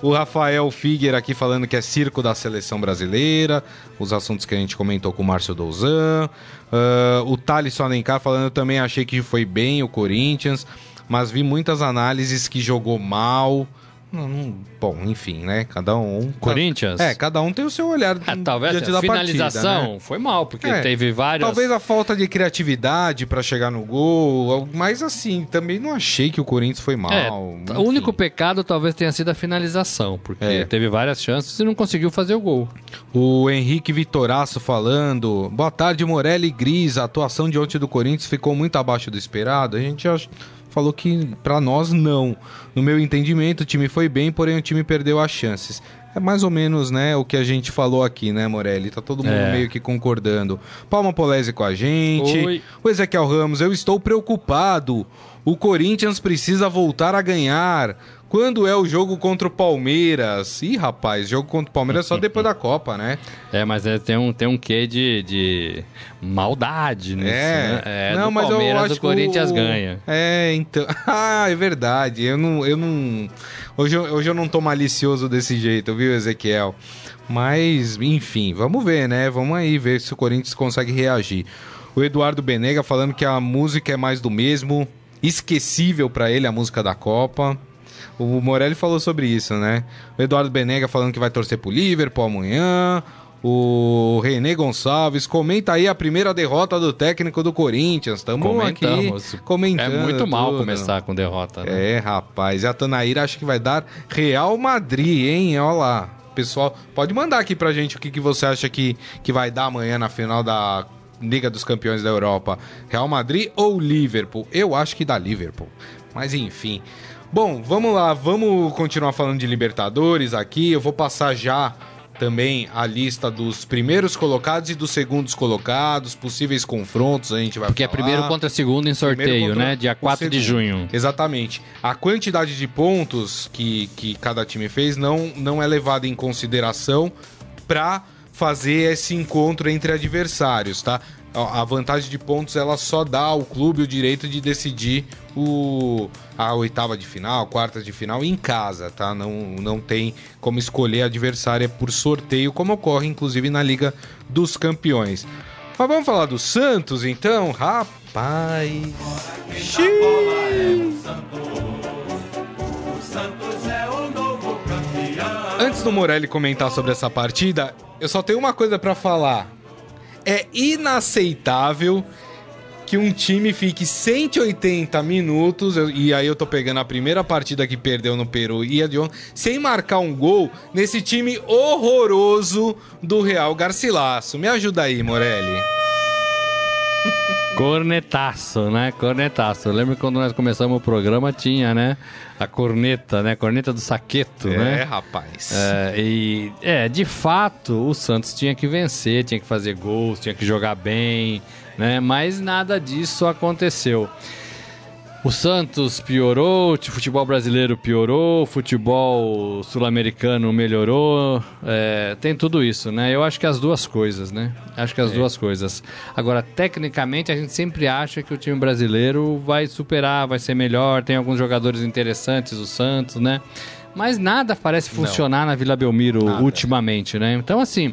O Rafael Figuer aqui falando que é circo da seleção brasileira. Os assuntos que a gente comentou com o Márcio Douzan. Uh, o Thales Alencar falando, também achei que foi bem o Corinthians, mas vi muitas análises que jogou mal. Não, bom, enfim, né? Cada um. Corinthians? É, cada um tem o seu olhar ah, talvez diante a finalização partida, né? foi mal, porque é, teve várias. Talvez a falta de criatividade para chegar no gol, mas assim, também não achei que o Corinthians foi mal. É, o único pecado talvez tenha sido a finalização, porque é. teve várias chances e não conseguiu fazer o gol. O Henrique Vitoraço falando: boa tarde, Morelli e Gris. A atuação de ontem do Corinthians ficou muito abaixo do esperado. A gente acha falou que para nós não. No meu entendimento, o time foi bem, porém o time perdeu as chances. É mais ou menos, né, o que a gente falou aqui, né, Morelli? Tá todo mundo é. meio que concordando. Palma Polese com a gente. Oi. O Ezequiel Ramos, eu estou preocupado. O Corinthians precisa voltar a ganhar. Quando é o jogo contra o Palmeiras? Ih, rapaz, jogo contra o Palmeiras é só depois da Copa, né? É, mas é, tem, um, tem um quê de, de maldade nisso, é. né? É, não, mas Palmeiras eu acho o Corinthians o... ganha. É, então... Ah, é verdade. Eu não... Eu não... Hoje, eu, hoje eu não tô malicioso desse jeito, viu, Ezequiel? Mas, enfim, vamos ver, né? Vamos aí ver se o Corinthians consegue reagir. O Eduardo Benega falando que a música é mais do mesmo, esquecível para ele a música da Copa. O Morelli falou sobre isso, né? O Eduardo Benega falando que vai torcer pro Liverpool amanhã. O René Gonçalves comenta aí a primeira derrota do técnico do Corinthians. Estamos aqui comentando. É muito mal tudo. começar com derrota, né? É, rapaz. E a Tanaíra acho que vai dar Real Madrid, hein? Olha lá. Pessoal, pode mandar aqui pra gente o que, que você acha que, que vai dar amanhã na final da Liga dos Campeões da Europa. Real Madrid ou Liverpool? Eu acho que dá Liverpool. Mas enfim. Bom, vamos lá, vamos continuar falando de Libertadores aqui. Eu vou passar já também a lista dos primeiros colocados e dos segundos colocados, possíveis confrontos, a gente vai Porque falar. é primeiro contra segundo em sorteio, né? Dia 4 de junho. Exatamente. A quantidade de pontos que, que cada time fez não, não é levada em consideração para fazer esse encontro entre adversários, tá? a vantagem de pontos ela só dá ao clube o direito de decidir o, a oitava de final, quarta de final em casa, tá? Não, não tem como escolher adversária por sorteio, como ocorre inclusive na Liga dos Campeões. Mas vamos falar do Santos então? Rapaz. Antes do Morelli comentar sobre essa partida, eu só tenho uma coisa para falar é inaceitável que um time fique 180 minutos, e aí eu tô pegando a primeira partida que perdeu no Peru e a de ontem, sem marcar um gol nesse time horroroso do Real Garcilasso. Me ajuda aí, Morelli. Cornetaço, né? Cornetaço. Eu lembro quando nós começamos o programa tinha, né? A corneta, né? Corneta do saqueto, é, né? É, rapaz. É, e, é, de fato, o Santos tinha que vencer, tinha que fazer gols, tinha que jogar bem, né? Mas nada disso aconteceu. O Santos piorou, o futebol brasileiro piorou, o futebol sul-americano melhorou, é, tem tudo isso, né? Eu acho que as duas coisas, né? Acho que as é. duas coisas. Agora, tecnicamente, a gente sempre acha que o time brasileiro vai superar, vai ser melhor, tem alguns jogadores interessantes, o Santos, né? Mas nada parece funcionar Não. na Vila Belmiro nada. ultimamente, né? Então, assim,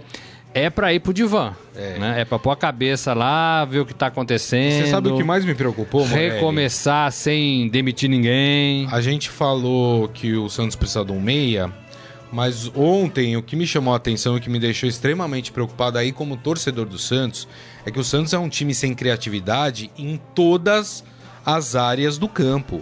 é para ir pro divã. É. Né? é pra pôr a cabeça lá, ver o que tá acontecendo. Você sabe o que mais me preocupou, Morelli? Recomeçar sem demitir ninguém. A gente falou que o Santos precisa de um meia, mas ontem o que me chamou a atenção e que me deixou extremamente preocupado aí como torcedor do Santos é que o Santos é um time sem criatividade em todas as áreas do campo.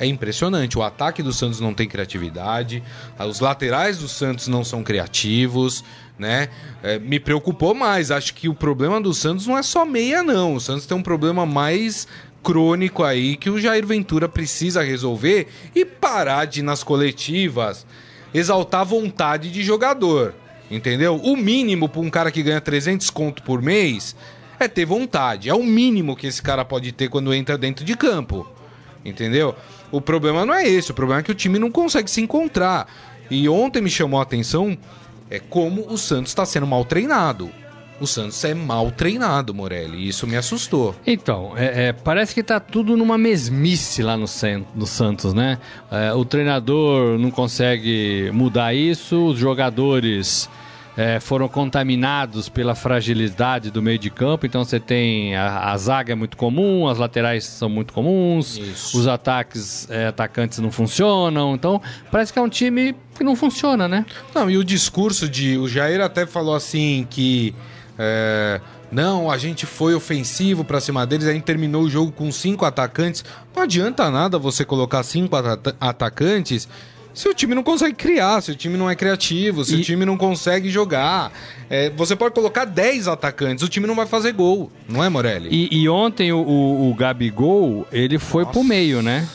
É impressionante. O ataque do Santos não tem criatividade, os laterais do Santos não são criativos né? É, me preocupou mais. Acho que o problema do Santos não é só meia, não. O Santos tem um problema mais crônico aí que o Jair Ventura precisa resolver e parar de, nas coletivas, exaltar a vontade de jogador. Entendeu? O mínimo para um cara que ganha 300 conto por mês é ter vontade. É o mínimo que esse cara pode ter quando entra dentro de campo. Entendeu? O problema não é esse. O problema é que o time não consegue se encontrar. E ontem me chamou a atenção é como o Santos está sendo mal treinado. O Santos é mal treinado, Morelli, e isso me assustou. Então, é, é, parece que tá tudo numa mesmice lá no, no Santos, né? É, o treinador não consegue mudar isso, os jogadores é, foram contaminados pela fragilidade do meio de campo. Então você tem a, a zaga é muito comum, as laterais são muito comuns, Isso. os ataques é, atacantes não funcionam. Então parece que é um time que não funciona, né? Não, e o discurso de. O Jair até falou assim que. É, não, a gente foi ofensivo para cima deles, a gente terminou o jogo com cinco atacantes. Não adianta nada você colocar cinco at atacantes se o time não consegue criar, se o time não é criativo, se e... o time não consegue jogar. É, você pode colocar 10 atacantes, o time não vai fazer gol, não é, Morelli? E, e ontem o, o, o, Gabigol, ele foi Nossa. pro meio, né?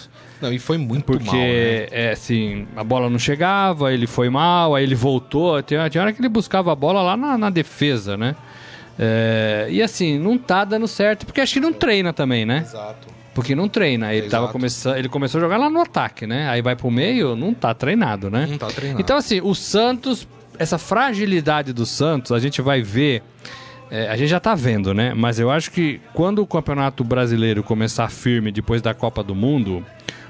Não, e foi muito Porque, mal, né? é, assim, a bola não chegava, ele foi mal, aí ele voltou. Tinha, tinha hora que ele buscava a bola lá na, na defesa, né? É, e assim, não tá dando certo, porque acho que não treina também, né? Exato. Porque não treina. Ele, tava começando, ele começou a jogar lá no ataque, né? Aí vai pro meio, não tá treinado, né? Não tá treinado. Então, assim, o Santos, essa fragilidade do Santos, a gente vai ver. É, a gente já tá vendo, né? Mas eu acho que quando o Campeonato Brasileiro começar firme depois da Copa do Mundo,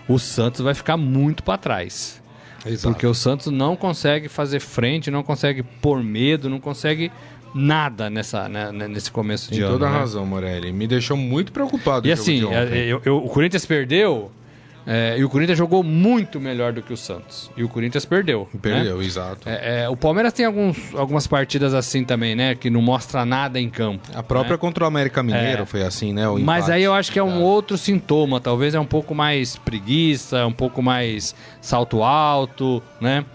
o Santos vai ficar muito para trás. Exato. Porque o Santos não consegue fazer frente, não consegue pôr medo, não consegue nada nessa, né, nesse começo de Tem ano. toda né? razão, Morelli. Me deixou muito preocupado. E assim, é, eu, eu, o Corinthians perdeu É, e o Corinthians jogou muito melhor do que o Santos. E o Corinthians perdeu. Perdeu, né? exato. É, é, o Palmeiras tem alguns, algumas partidas assim também, né? Que não mostra nada em campo. A própria né? contra o América Mineiro É. foi assim, né? Mas aí eu acho que é um outro sintoma. Talvez é um pouco mais preguiça, um pouco mais salto alto, né?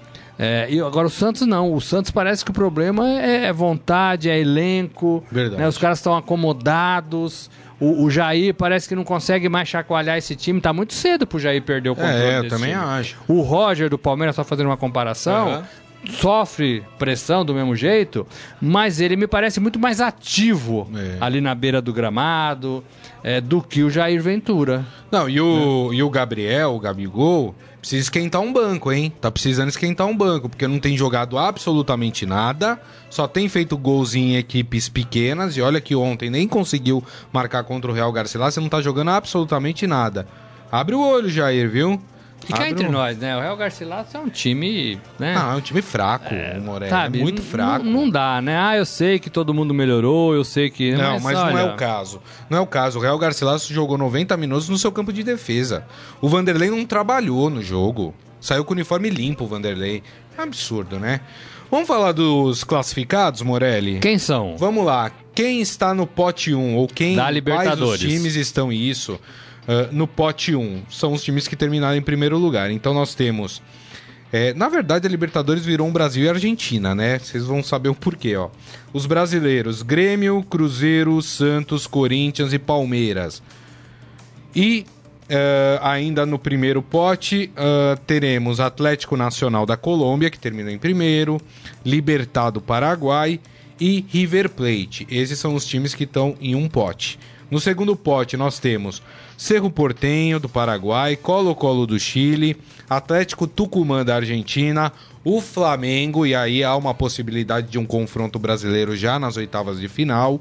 É, e agora o Santos não. O Santos parece que o problema é, é vontade, é elenco. Verdade. né? Os caras estão acomodados. O, o Jair parece que não consegue mais chacoalhar esse time. Tá muito cedo pro Jair perder o controle. É, eu também time. acho. O Roger do Palmeiras, só fazendo uma comparação, Aham. sofre pressão do mesmo jeito, mas ele me parece muito mais ativo É. ali na beira do gramado é, do que o Jair Ventura. Não, e o, e o Gabriel, o Gabigol, precisa esquentar um banco, hein? Tá precisando esquentar um banco, porque não tem jogado absolutamente nada, só tem feito gols em equipes pequenas, e olha que ontem nem conseguiu marcar contra o Real Garcilaso, você não tá jogando absolutamente nada. Abre o olho, Jair, viu? E cá entre o- nós, né? O Real Garcilaso é um time, né? Ah, é um time fraco, o Morelli, Sabe, é muito n- fraco. Não, não dá, né? Ah, eu sei que todo mundo melhorou, eu sei que. Não, mas, não é olha, o caso. Não é o caso. O Real Garcilaso jogou 90 minutos no seu campo de defesa. O Vanderlei não trabalhou no jogo. Saiu com o uniforme limpo, o Vanderlei. Absurdo, né? Vamos falar dos classificados, Morelli? Quem são? Vamos lá. Quem está no pote 1 ou quem Da quais Libertadores. os times estão isso ah, no pote 1? São os times que terminaram em primeiro lugar. Então nós temos é, na verdade, a Libertadores virou um Brasil e Argentina, né? Vocês vão saber o porquê, ó. Os brasileiros: Grêmio, Cruzeiro, Santos, Corinthians e Palmeiras. E eh, ainda no primeiro pote ah, teremos Atlético Nacional da Colômbia, que terminou em primeiro, Libertad do Paraguai e River Plate. Esses são os times que estão em um pote. No segundo pote nós temos Cerro Portenho do Paraguai, Colo-Colo do Chile, Atlético Tucumã da Argentina, o Flamengo, e aí há uma possibilidade de um confronto brasileiro já nas oitavas de final.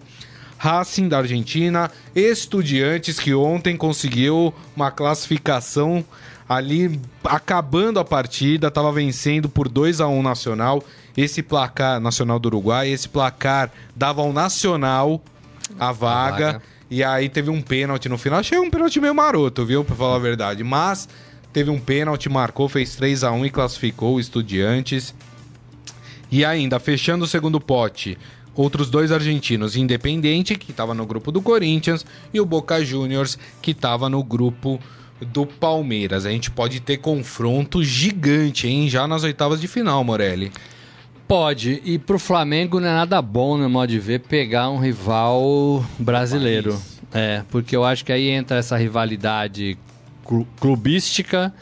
Racing da Argentina, Estudiantes que ontem conseguiu uma classificação ali acabando a partida, estava vencendo por 2 a 1 Nacional. Esse placar Nacional do Uruguai, esse placar dava ao Nacional a vaga. vaga. E aí teve um pênalti no final. Achei um pênalti meio maroto, viu? Pra falar a verdade. Mas teve um pênalti, marcou, fez 3 a 1 e classificou o Estudiantes. E ainda, fechando o segundo pote, outros dois argentinos, Independente, que estava no grupo do Corinthians, e o Boca Juniors, que estava no grupo do Palmeiras. A gente pode ter confronto gigante, hein? Já nas oitavas de final, Morelli. Pode. E pro Flamengo não é nada bom, no modo de ver, pegar um rival brasileiro. É, porque eu acho que aí entra essa rivalidade clu- clubística.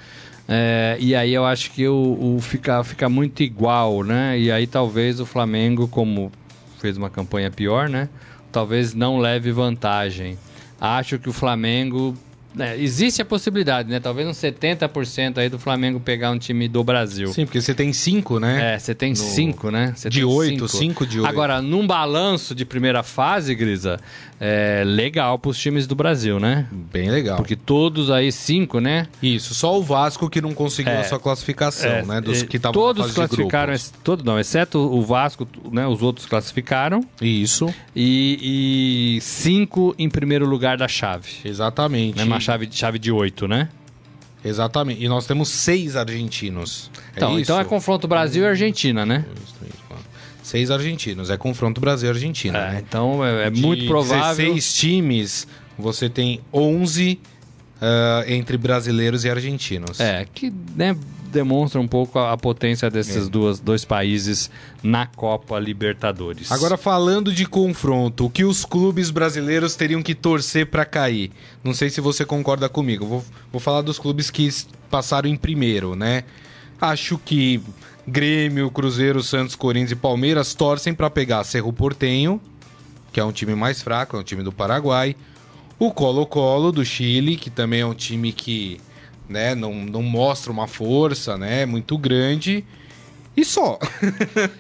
é, e aí eu acho que o, o fica, fica muito igual, né? E aí talvez o Flamengo, como fez uma campanha pior, né? Talvez não leve vantagem. Acho que o Flamengo. Né, existe a possibilidade, né? Talvez uns 70% aí do Flamengo pegar um time do Brasil. Sim, porque você tem cinco, né? É, você tem No- cinco, né? Você De tem oito, cinco de oito. Agora, num balanço de primeira fase, Grisa, é legal pros times do Brasil, né? Bem legal. Porque todos aí, cinco, né? Isso, só o Vasco que não conseguiu É. a sua classificação, É, né? Dos é, que estavam Todos classificaram, todo, não, exceto o Vasco, né? Os outros classificaram. Isso, E, e cinco em primeiro lugar da chave. exatamente. Né? Chave, chave de oito, né? Exatamente. E nós temos seis argentinos. Então, isso? então é confronto Brasil e Argentina, né? Dois, três, quatro. Seis argentinos. É confronto Brasil e Argentina. É, né? então é, é muito provável. 16 times, você tem 11 ah, entre brasileiros e argentinos. É, que né, demonstra um pouco a, a potência desses É. duas, dois países na Copa Libertadores. Agora, falando de confronto, o que os clubes brasileiros teriam que torcer para cair? Não sei se você concorda comigo. Vou, vou falar dos clubes que passaram em primeiro, né? Acho que Grêmio, Cruzeiro, Santos, Corinthians e Palmeiras torcem para pegar Cerro Portenho, que é um time mais fraco, é um time do Paraguai. O Colo-Colo do Chile, que também é um time que né, não, não mostra uma força né, muito grande. E só.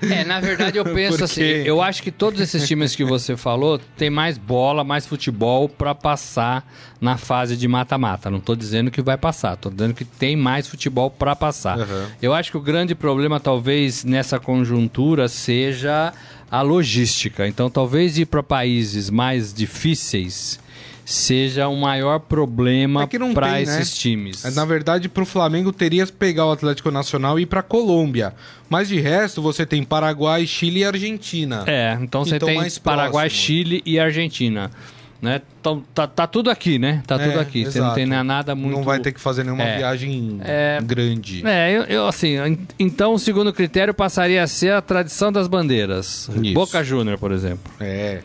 É, na verdade eu penso Porque- assim, eu acho que todos esses times que você falou tem mais bola, mais futebol pra passar na fase de mata-mata. Não tô dizendo que vai passar, tô dizendo que tem mais futebol pra passar. Uhum. Eu acho que o grande problema talvez nessa conjuntura seja a logística. Então talvez ir para países mais difíceis seja o maior problema é para esses né? times. Na verdade, para o Flamengo teria que pegar o Atlético Nacional e ir para Colômbia. Mas de resto, você tem Paraguai, Chile e Argentina. É, então você tem Paraguai, Chile e Argentina. Né? Então, tá, tá tudo aqui, né? Tá é, tudo aqui. Exato. Você não tem nada muito. Não vai ter que fazer nenhuma é, viagem é, grande. É, eu, eu, assim. Então, o segundo critério passaria a ser a tradição das bandeiras. Isso. Boca Júnior, por exemplo. É.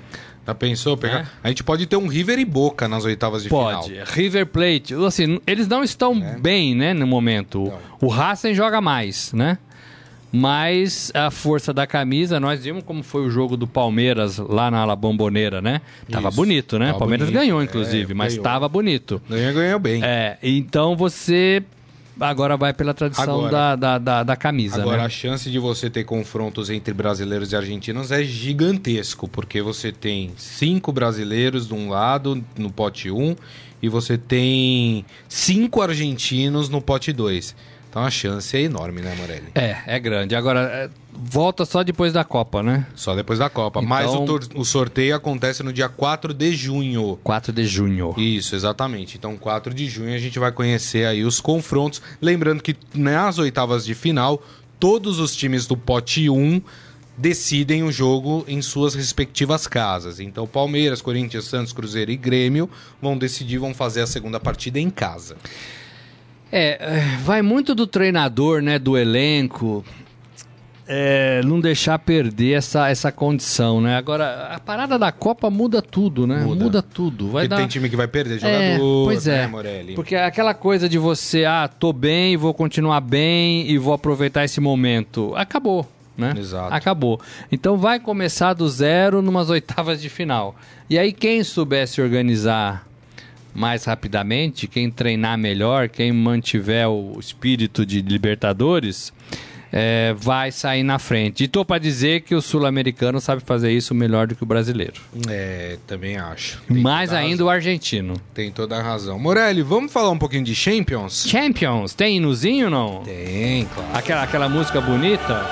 Já pensou? Pegar... É. A gente pode ter um River e Boca nas oitavas de pode. final. Pode. River Plate. Assim, eles não estão é. bem, né, no momento. O Racing joga mais, né? Mas a força da camisa, nós vimos como foi o jogo do Palmeiras lá na La Bomboneira, né? Tava Isso. bonito, né? O Palmeiras bonito. ganhou, inclusive, é, mas ganhou. tava bonito. Ganhou, ganhou bem. É, então você agora vai pela tradição agora, da, da, da, da, camisa. Agora, né? a chance de você ter confrontos entre brasileiros e argentinos é gigantesco, porque você tem cinco brasileiros de um lado no pote 1 um, e você tem cinco argentinos no pote 2. Então a chance é enorme, né, Morelli? É, é grande. Agora, é, volta só depois da Copa, né? Só depois da Copa. Então... Mas o, o, sorteio acontece no dia 4 de junho. 4 de junho. Isso, exatamente. Então, 4 de junho a gente vai conhecer aí os confrontos. Lembrando que nas oitavas de final, todos os times do pote 1 decidem o jogo em suas respectivas casas. Então, Palmeiras, Corinthians, Santos, Cruzeiro e Grêmio vão decidir, vão fazer a segunda partida em casa. É, é, vai muito do treinador, né, do elenco. É, não deixar perder essa, essa condição, né? Agora, a parada da Copa muda tudo, né? Muda, muda tudo. Vai dar... tem time que vai perder jogador, é, pois é. Né, Morelli? Porque aquela coisa de você, ah, tô bem, vou continuar bem e vou aproveitar esse momento. Acabou, né? Exato. Acabou. Então vai começar do zero numas oitavas de final. E aí quem soubesse organizar mais rapidamente, quem treinar melhor, quem mantiver o espírito de Libertadores, é, vai sair na frente. E tô para dizer que o sul-americano sabe fazer isso melhor do que o brasileiro. É, também acho. Tem Mais ainda razão. o argentino. Tem toda a razão. Morelli, vamos falar um pouquinho de Champions? Champions, tem inuzinho não? Tem, claro. Aquela, aquela música bonita?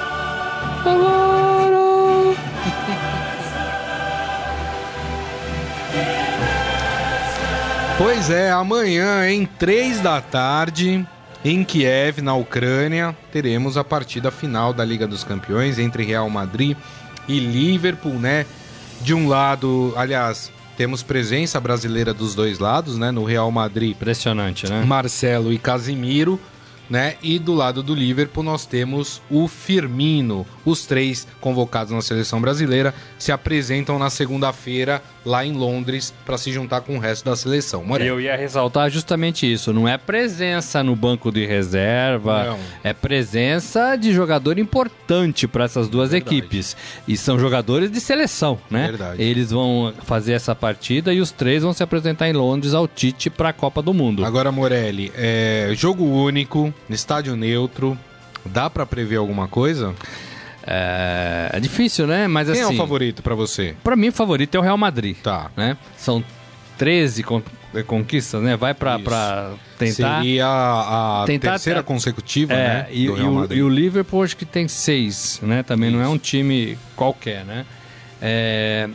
Pois é, amanhã, em três da tarde, em Kiev, na Ucrânia, teremos a partida final da Liga dos Campeões entre Real Madrid e Liverpool, né? De um lado, aliás, temos presença brasileira dos dois lados, né? No Real Madrid. Impressionante, né? Marcelo e Casimiro né? E do lado do Liverpool nós temos o Firmino. Os três convocados na seleção brasileira se apresentam na segunda-feira lá em Londres para se juntar com o resto da seleção. Eu ia ressaltar justamente isso. Não é presença no banco de reserva, não. é presença de jogador importante para essas duas Verdade. equipes. E são jogadores de seleção, né? Verdade. Eles vão fazer essa partida e os três vão se apresentar em Londres ao Tite para a Copa do Mundo. Agora, Morelli, é jogo único, estádio neutro, dá para prever alguma coisa? É, é, difícil, né? Mas Quem assim, é o assim, favorito para você? Para mim, o favorito é o Real Madrid. Tá. Né? São 13 con é, conquistas, né? Vai para tentar. Seria a, a tentar, terceira consecutiva, é, né? E, e, o, e, o, Liverpool acho que tem seis, né? Também Isso. não é um time qualquer, né? É,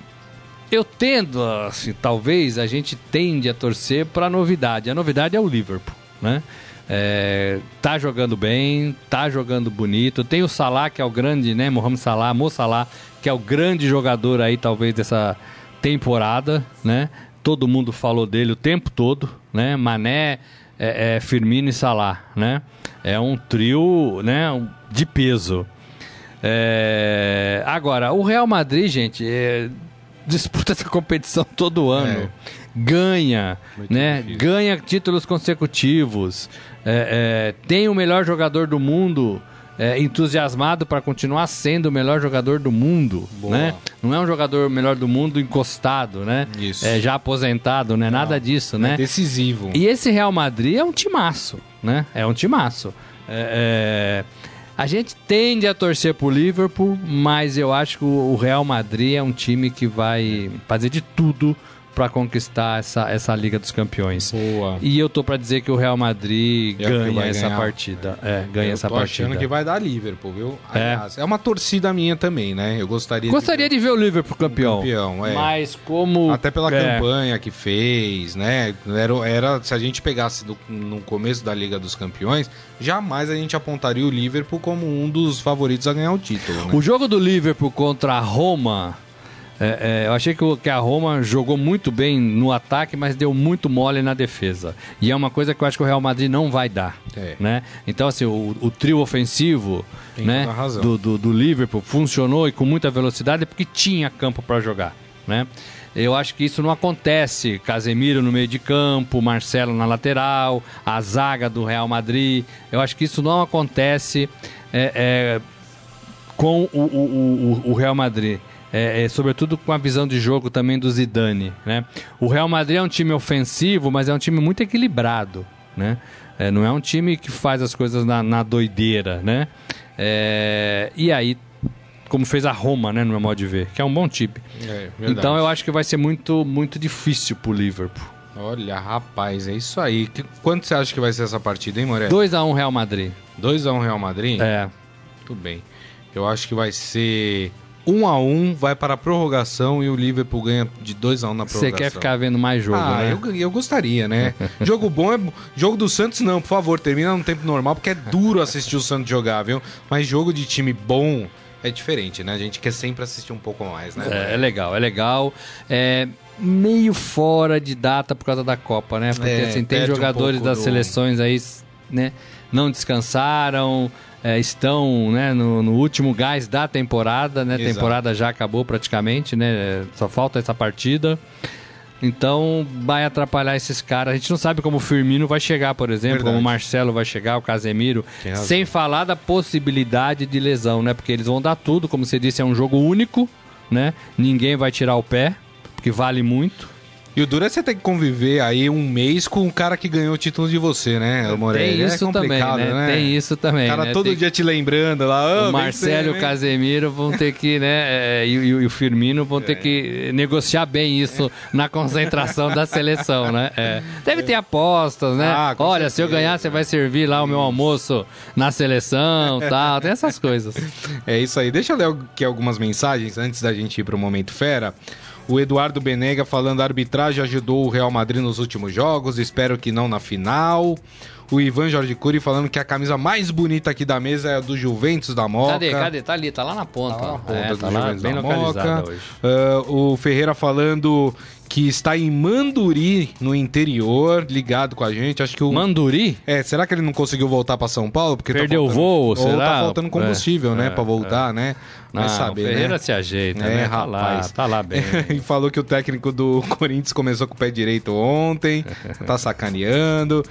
eu tendo, assim, talvez a gente tende a torcer para a novidade. A novidade é o Liverpool, né? É, tá jogando bem, tá jogando bonito. Tem o Salah, que é o grande, né? Mohamed Salah, Mo Salah, que é o grande jogador aí, talvez, dessa temporada, né? Todo mundo falou dele o tempo todo, né? Mané, é, é, Firmino e Salah, né? É um trio, né? De peso. É... Agora, o Real Madrid, gente, é... disputa essa competição todo ano. É. Ganha, Muito né? Difícil. Ganha títulos consecutivos é, é, tem o melhor jogador do mundo é, entusiasmado para continuar sendo o melhor jogador do mundo, né? Não é um jogador melhor do mundo encostado, né? Isso. É, já aposentado, né? Não, Nada disso, né? É decisivo. E esse Real Madrid é um timaço, né? É um timaço. É, é, a gente tende a torcer pro Liverpool, mas eu acho que o Real Madrid é um time que vai fazer de tudo para conquistar essa, essa Liga dos Campeões. Boa. E eu tô para dizer que o Real Madrid É ganha essa ganhar. partida. É, ganha eu essa tô partida. achando que vai dar Liverpool, viu? É. Aliás, é. uma torcida minha também, né? Eu gostaria Gostaria de ver o Liverpool campeão. campeão, é. Mas como. Até pela é, campanha que fez, né? Era, era- se a gente pegasse no, no começo da Liga dos Campeões, jamais a gente apontaria o Liverpool como um dos favoritos a ganhar o título. Né? O jogo do Liverpool contra a Roma. É, é, eu achei que, o- que a Roma jogou muito bem no ataque, mas deu muito mole na defesa. E é uma coisa que eu acho que o Real Madrid não vai dar. É. Né? Então, assim, o, o trio ofensivo né, do, do, do Liverpool funcionou e com muita velocidade porque tinha campo para jogar. Né? Eu acho que isso não acontece. Casemiro no meio de campo, Marcelo na lateral, a zaga do Real Madrid. Eu acho que isso não acontece. é, é, com o, o Real Madrid. É, é, sobretudo com a visão de jogo também do Zidane. Né? O Real Madrid é um time ofensivo, mas é um time muito equilibrado. Né? É, não é um time que faz as coisas na, na doideira. Né? É, e aí, como fez a Roma, né, no meu modo de ver, que é um bom time. É. Então eu acho que vai ser muito, muito difícil pro Liverpool. Olha, rapaz, é isso aí. Que- quanto você acha que vai ser essa partida, hein, Moré? 2x1 Real Madrid. 2x1 Real Madrid? É. Muito bem. Eu acho que vai ser 1x1, vai para a prorrogação e o Liverpool ganha de 2x1 na prorrogação. Você quer ficar vendo mais jogo, ah, né? eu, eu gostaria, né? jogo bom é. Jogo do Santos, não, por favor, termina no tempo normal, porque é duro assistir o Santos jogar, viu? Mas jogo de time bom é diferente, né? A gente quer sempre assistir um pouco mais, né? É, é legal, é legal. É meio fora de data por causa da Copa, né? Porque É, assim, tem um jogadores pouco das do- seleções aí, né? Não descansaram, é, estão né, no, no último gás da temporada, né? A temporada já acabou praticamente, né? É, Só falta essa partida. Então vai atrapalhar esses caras. A gente não sabe como o Firmino vai chegar, por exemplo, Verdade. como o Marcelo vai chegar, o Casemiro. Sem falar da possibilidade de lesão, né? Porque eles vão dar tudo, como você disse, é um jogo único, né? Ninguém vai tirar o pé, porque vale muito. E o duro é você ter que conviver aí um mês com o cara que ganhou o título de você, né, Morelli? Tem isso é também, complicado, né? Tem isso também. O cara né? todo Tem- dia te lembrando lá. "Ah, O Marcelo e o vem." Casemiro vão ter que, né? é, E, e- e o Firmino vão ter que negociar bem isso na concentração da seleção, né? É. Deve ter apostas, né? Ah, Olha, se eu certeza. ganhar, você vai servir lá o meu almoço na seleção tal. Tem essas coisas. É isso aí. Deixa eu ler aqui algumas mensagens antes da gente ir pro Momento Fera. O Eduardo Benega falando: a arbitragem ajudou o Real Madrid nos últimos jogos, espero que não na final. O Ivan Jorge Cury falando que a camisa mais bonita aqui da mesa é a do Juventus da Moca. Cadê? Cadê? Tá ali, tá lá na ponta. Tá lá na ó. ponta é, do tá lá Juventus bem da Moca. hoje. Ah, o Ferreira falando que está em Manduri, no interior, ligado com a gente. Acho que o. Manduri? É, será que ele não conseguiu voltar pra São Paulo? Porque Perdeu o tá voo, Ou será? tá faltando combustível, É, né? é, pra voltar, né? Vai Não, saber, o Ferreira né? se ajeita, É, né? Tá lá, rapaz. tá lá bem. e falou que o técnico do Corinthians começou com o pé direito ontem, tá sacaneando.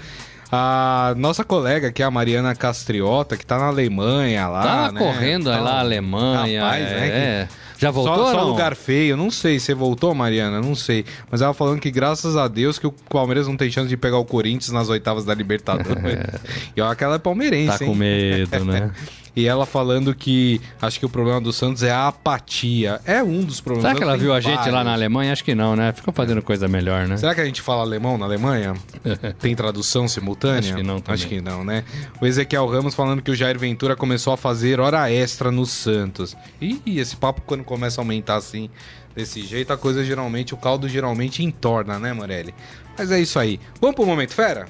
A nossa colega aqui, a Mariana Castriota, que tá na Alemanha lá. Tá né? correndo Tá- lá na Alemanha. Rapaz, é, né, que- é. Já voltou só, só lugar feio, não sei. Você voltou, Mariana? Não sei. Mas ela falando que graças a Deus que o Palmeiras não tem chance de pegar o Corinthians nas oitavas da Libertadores. e olha que ela é palmeirense, Tá hein? com medo, né? E ela falando que acho que o problema do Santos é a apatia. É um dos problemas. Será que ela viu a gente lá vários. na Alemanha? Acho que não, né? Ficam fazendo coisa melhor, né? Será que a gente fala alemão na Alemanha? Tem tradução simultânea? Acho que não também. Acho que não, né? O Ezequiel Ramos falando que o Jair Ventura começou a fazer hora extra no Santos. E esse papo, quando começa a aumentar assim, desse jeito, a coisa geralmente, o caldo geralmente entorna, né, Morelli? Mas é isso aí. Vamos pro Momento Fera?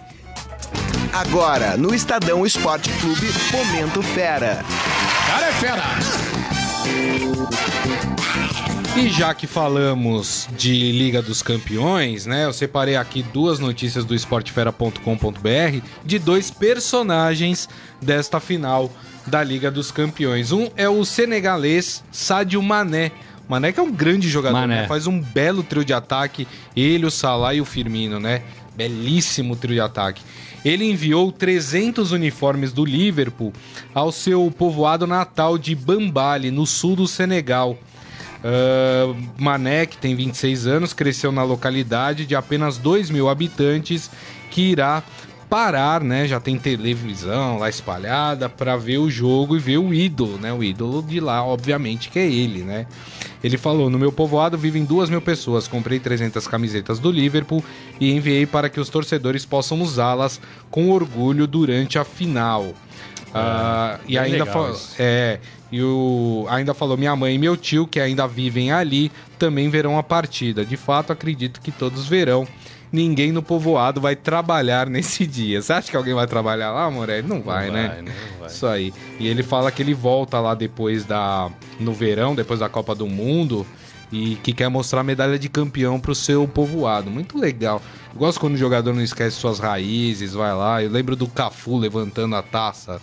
Agora, no Estadão Esporte Clube, Momento Fera. Cara é fera! E já que falamos de Liga dos Campeões, né? Eu separei aqui duas notícias do esportefera.com.br de dois personagens desta final da Liga dos Campeões. Um é o senegalês Sadio Mané. Mané que é um grande jogador, Mané. né? Faz um belo trio de ataque, ele, o Salah e o Firmino, né? Belíssimo trio de ataque. Ele enviou 300 uniformes do Liverpool ao seu povoado natal de Bambali, no sul do Senegal. Ah, Mané, que tem 26 anos, cresceu na localidade de apenas 2 mil habitantes, que irá parar, né? Já tem televisão lá espalhada para ver o jogo e ver o ídolo, né? O ídolo de lá, obviamente, que é ele, né? Ele falou: No meu povoado vivem duas mil pessoas. Comprei 300 camisetas do Liverpool e enviei para que os torcedores possam usá-las com orgulho durante a final. Ah, e ainda falou, é, e o, ainda falou: minha mãe e meu tio, que ainda vivem ali, também verão a partida. De fato, acredito que todos verão ninguém no povoado vai trabalhar nesse dia. Você acha que alguém vai trabalhar lá, Morelli? Não vai, não né? Vai, não vai. Isso aí. E ele fala que ele volta lá depois da. no verão, depois da Copa do Mundo. E que quer mostrar a medalha de campeão pro seu povoado. Muito legal. Eu gosto quando o jogador não esquece suas raízes, vai lá. Eu lembro do Cafu levantando a taça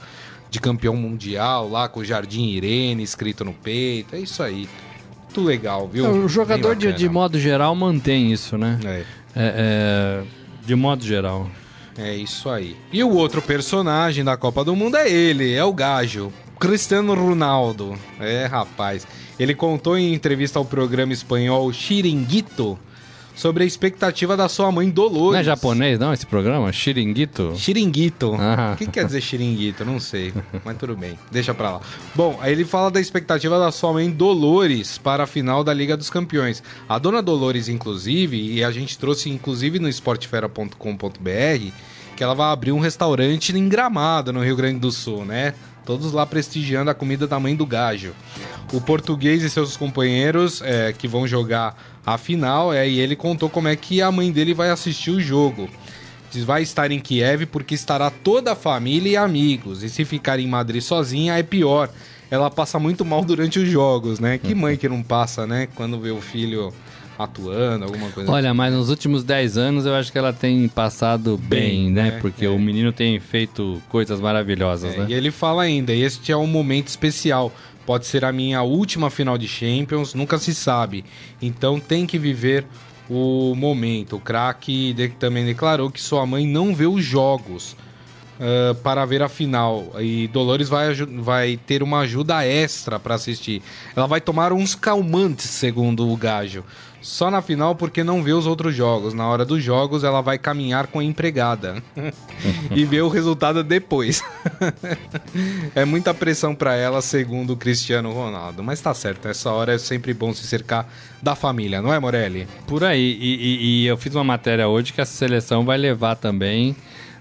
de campeão mundial lá com o Jardim Irene escrito no peito. É isso aí. Muito legal, viu? O jogador, de, de modo geral, mantém isso, né? É. É, é, de modo geral. É isso aí. E o outro personagem da Copa do Mundo é ele, é o Gajo. Cristiano Ronaldo. É, rapaz. Ele contou em entrevista ao programa espanhol Chiringuito sobre a expectativa da sua mãe Dolores. Não é japonês, não, esse programa? Xiringuito? Xiringuito. Ah. O que quer dizer xiringuito? Não sei, mas tudo bem, deixa pra lá. Bom, aí ele fala da expectativa da sua mãe Dolores para a final da Liga dos Campeões. A dona Dolores, inclusive, e a gente trouxe inclusive no esportefera.com.br, que ela vai abrir um restaurante em Gramado, no Rio Grande do Sul, né? Todos lá prestigiando a comida da mãe do gajo. O português e seus companheiros é, que vão jogar a final, é, e ele contou como é que a mãe dele vai assistir o jogo. Diz, vai estar em Kiev porque estará toda a família e amigos. E se ficar em Madrid sozinha é pior. Ela passa muito mal durante os jogos, né? Que mãe que não passa, né? Quando vê o filho atuando, alguma coisa Olha, assim. mas nos últimos 10 anos eu acho que ela tem passado bem, bem né? né? Porque é. o menino tem feito coisas maravilhosas, é, né? E ele fala ainda, este é um momento especial. Pode ser a minha última final de Champions, nunca se sabe. Então tem que viver o momento. O craque também declarou que sua mãe não vê os jogos uh, para ver a final. E Dolores vai, vai ter uma ajuda extra para assistir. Ela vai tomar uns calmantes, segundo o Gajo só na final porque não vê os outros jogos. Na hora dos jogos, ela vai caminhar com a empregada e ver o resultado depois. é muita pressão para ela, segundo o Cristiano Ronaldo. Mas tá certo, essa hora é sempre bom se cercar da família, não é, Morelli? Por aí. E, e, e eu fiz uma matéria hoje que essa seleção vai levar também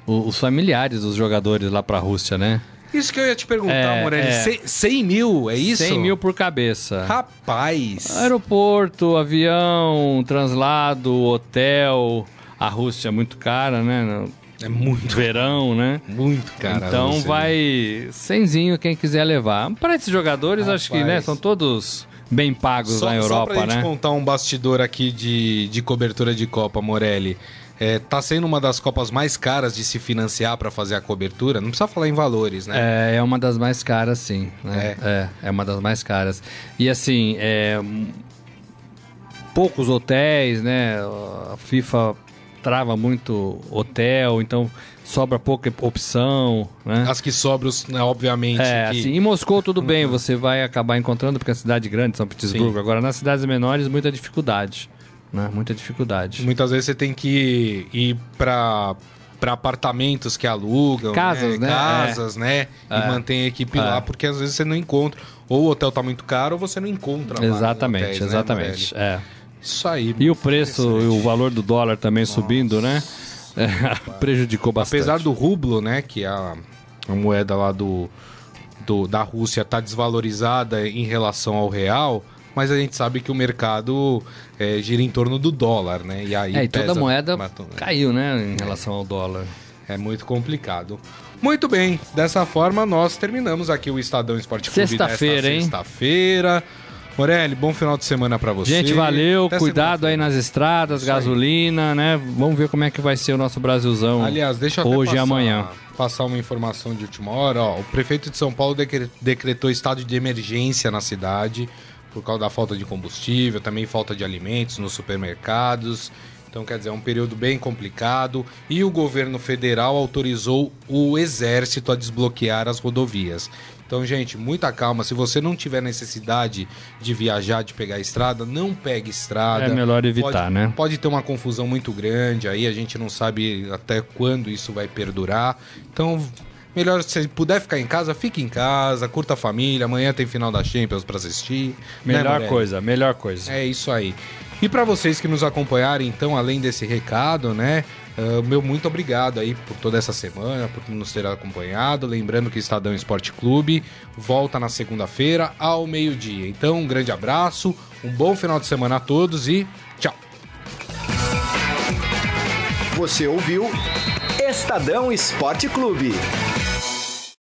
os familiares dos jogadores lá para a Rússia, né? Isso que eu ia te perguntar, é, Morelli. É. 100 mil, é isso? 100 mil por cabeça. Rapaz! Aeroporto, avião, translado, hotel. A Rússia é muito cara, né? É muito. Verão, né? Muito caro. Então vai cenzinho quem quiser levar. Para esses jogadores, Rapaz. acho que né, são todos bem pagos só, na Europa, só pra né? gente contar um bastidor aqui de, de cobertura de Copa, Morelli. É, tá sendo uma das Copas mais caras de se financiar para fazer a cobertura. Não precisa falar em valores, né? É, é uma das mais caras, sim. Né? É. é. é, uma das mais caras. E assim, é, poucos hotéis, né? A FIFA trava muito hotel, então sobra pouca opção, né? As que sobram, né, obviamente. É, que... assim, em Moscou tudo bem, você vai acabar encontrando, porque é cidade grande, São Petersburgo. Sim. Agora, nas cidades menores, muita dificuldade né? Muita dificuldade. Muitas vezes você tem que ir para para apartamentos que alugam, casas, né? né? Casas, é. né? E é. mantém a equipe é. lá, porque às vezes você não encontra. Ou o hotel tá muito caro, ou você não encontra Exatamente, hotéis, né, exatamente. Né, é. Isso aí. E o preço e o valor do dólar também Nossa. subindo, né? É, prejudicou bastante. Apesar do rublo, né? Que é a, a moeda lá do, do, da Rússia tá desvalorizada em relação ao real, mas a gente sabe que o mercado é, gira em torno do dólar, né? E aí é, e toda a moeda caiu, né, em relação ao dólar. É muito complicado. Muito bem, dessa forma nós terminamos aqui o Estadão Esporte Clube Sexta-feira, hein? Sexta-feira. Morelli, bom final de semana para você. Gente, valeu, Até cuidado aí nas estradas, Isso gasolina, aí. né? Vamos ver como é que vai ser o nosso Brasilzão Aliás, deixa eu hoje passar, e amanhã. Passar uma informação de última hora, ó, o prefeito de São Paulo decretou estado de emergência na cidade por causa da falta de combustível, também falta de alimentos nos supermercados. Então, quer dizer, é um período bem complicado. E o governo federal autorizou o exército a desbloquear as rodovias. Então, gente, muita calma. Se você não tiver necessidade de viajar, de pegar estrada, não pegue estrada. É melhor evitar, pode, né? Pode ter uma confusão muito grande aí, a gente não sabe até quando isso vai perdurar. Então, melhor se puder ficar em casa, fique em casa, curta a família. Amanhã tem final da Champions para assistir. Né, melhor né, coisa, melhor coisa. É isso aí. E para vocês que nos acompanharem, então, além desse recado, né? Uh, meu muito obrigado aí por toda essa semana, por nos ter acompanhado. Lembrando que o Estadão Esporte Clube volta na segunda-feira ao meio-dia. Então, um grande abraço, um bom final de semana a todos e tchau. Você ouviu Estadão Esporte Clube.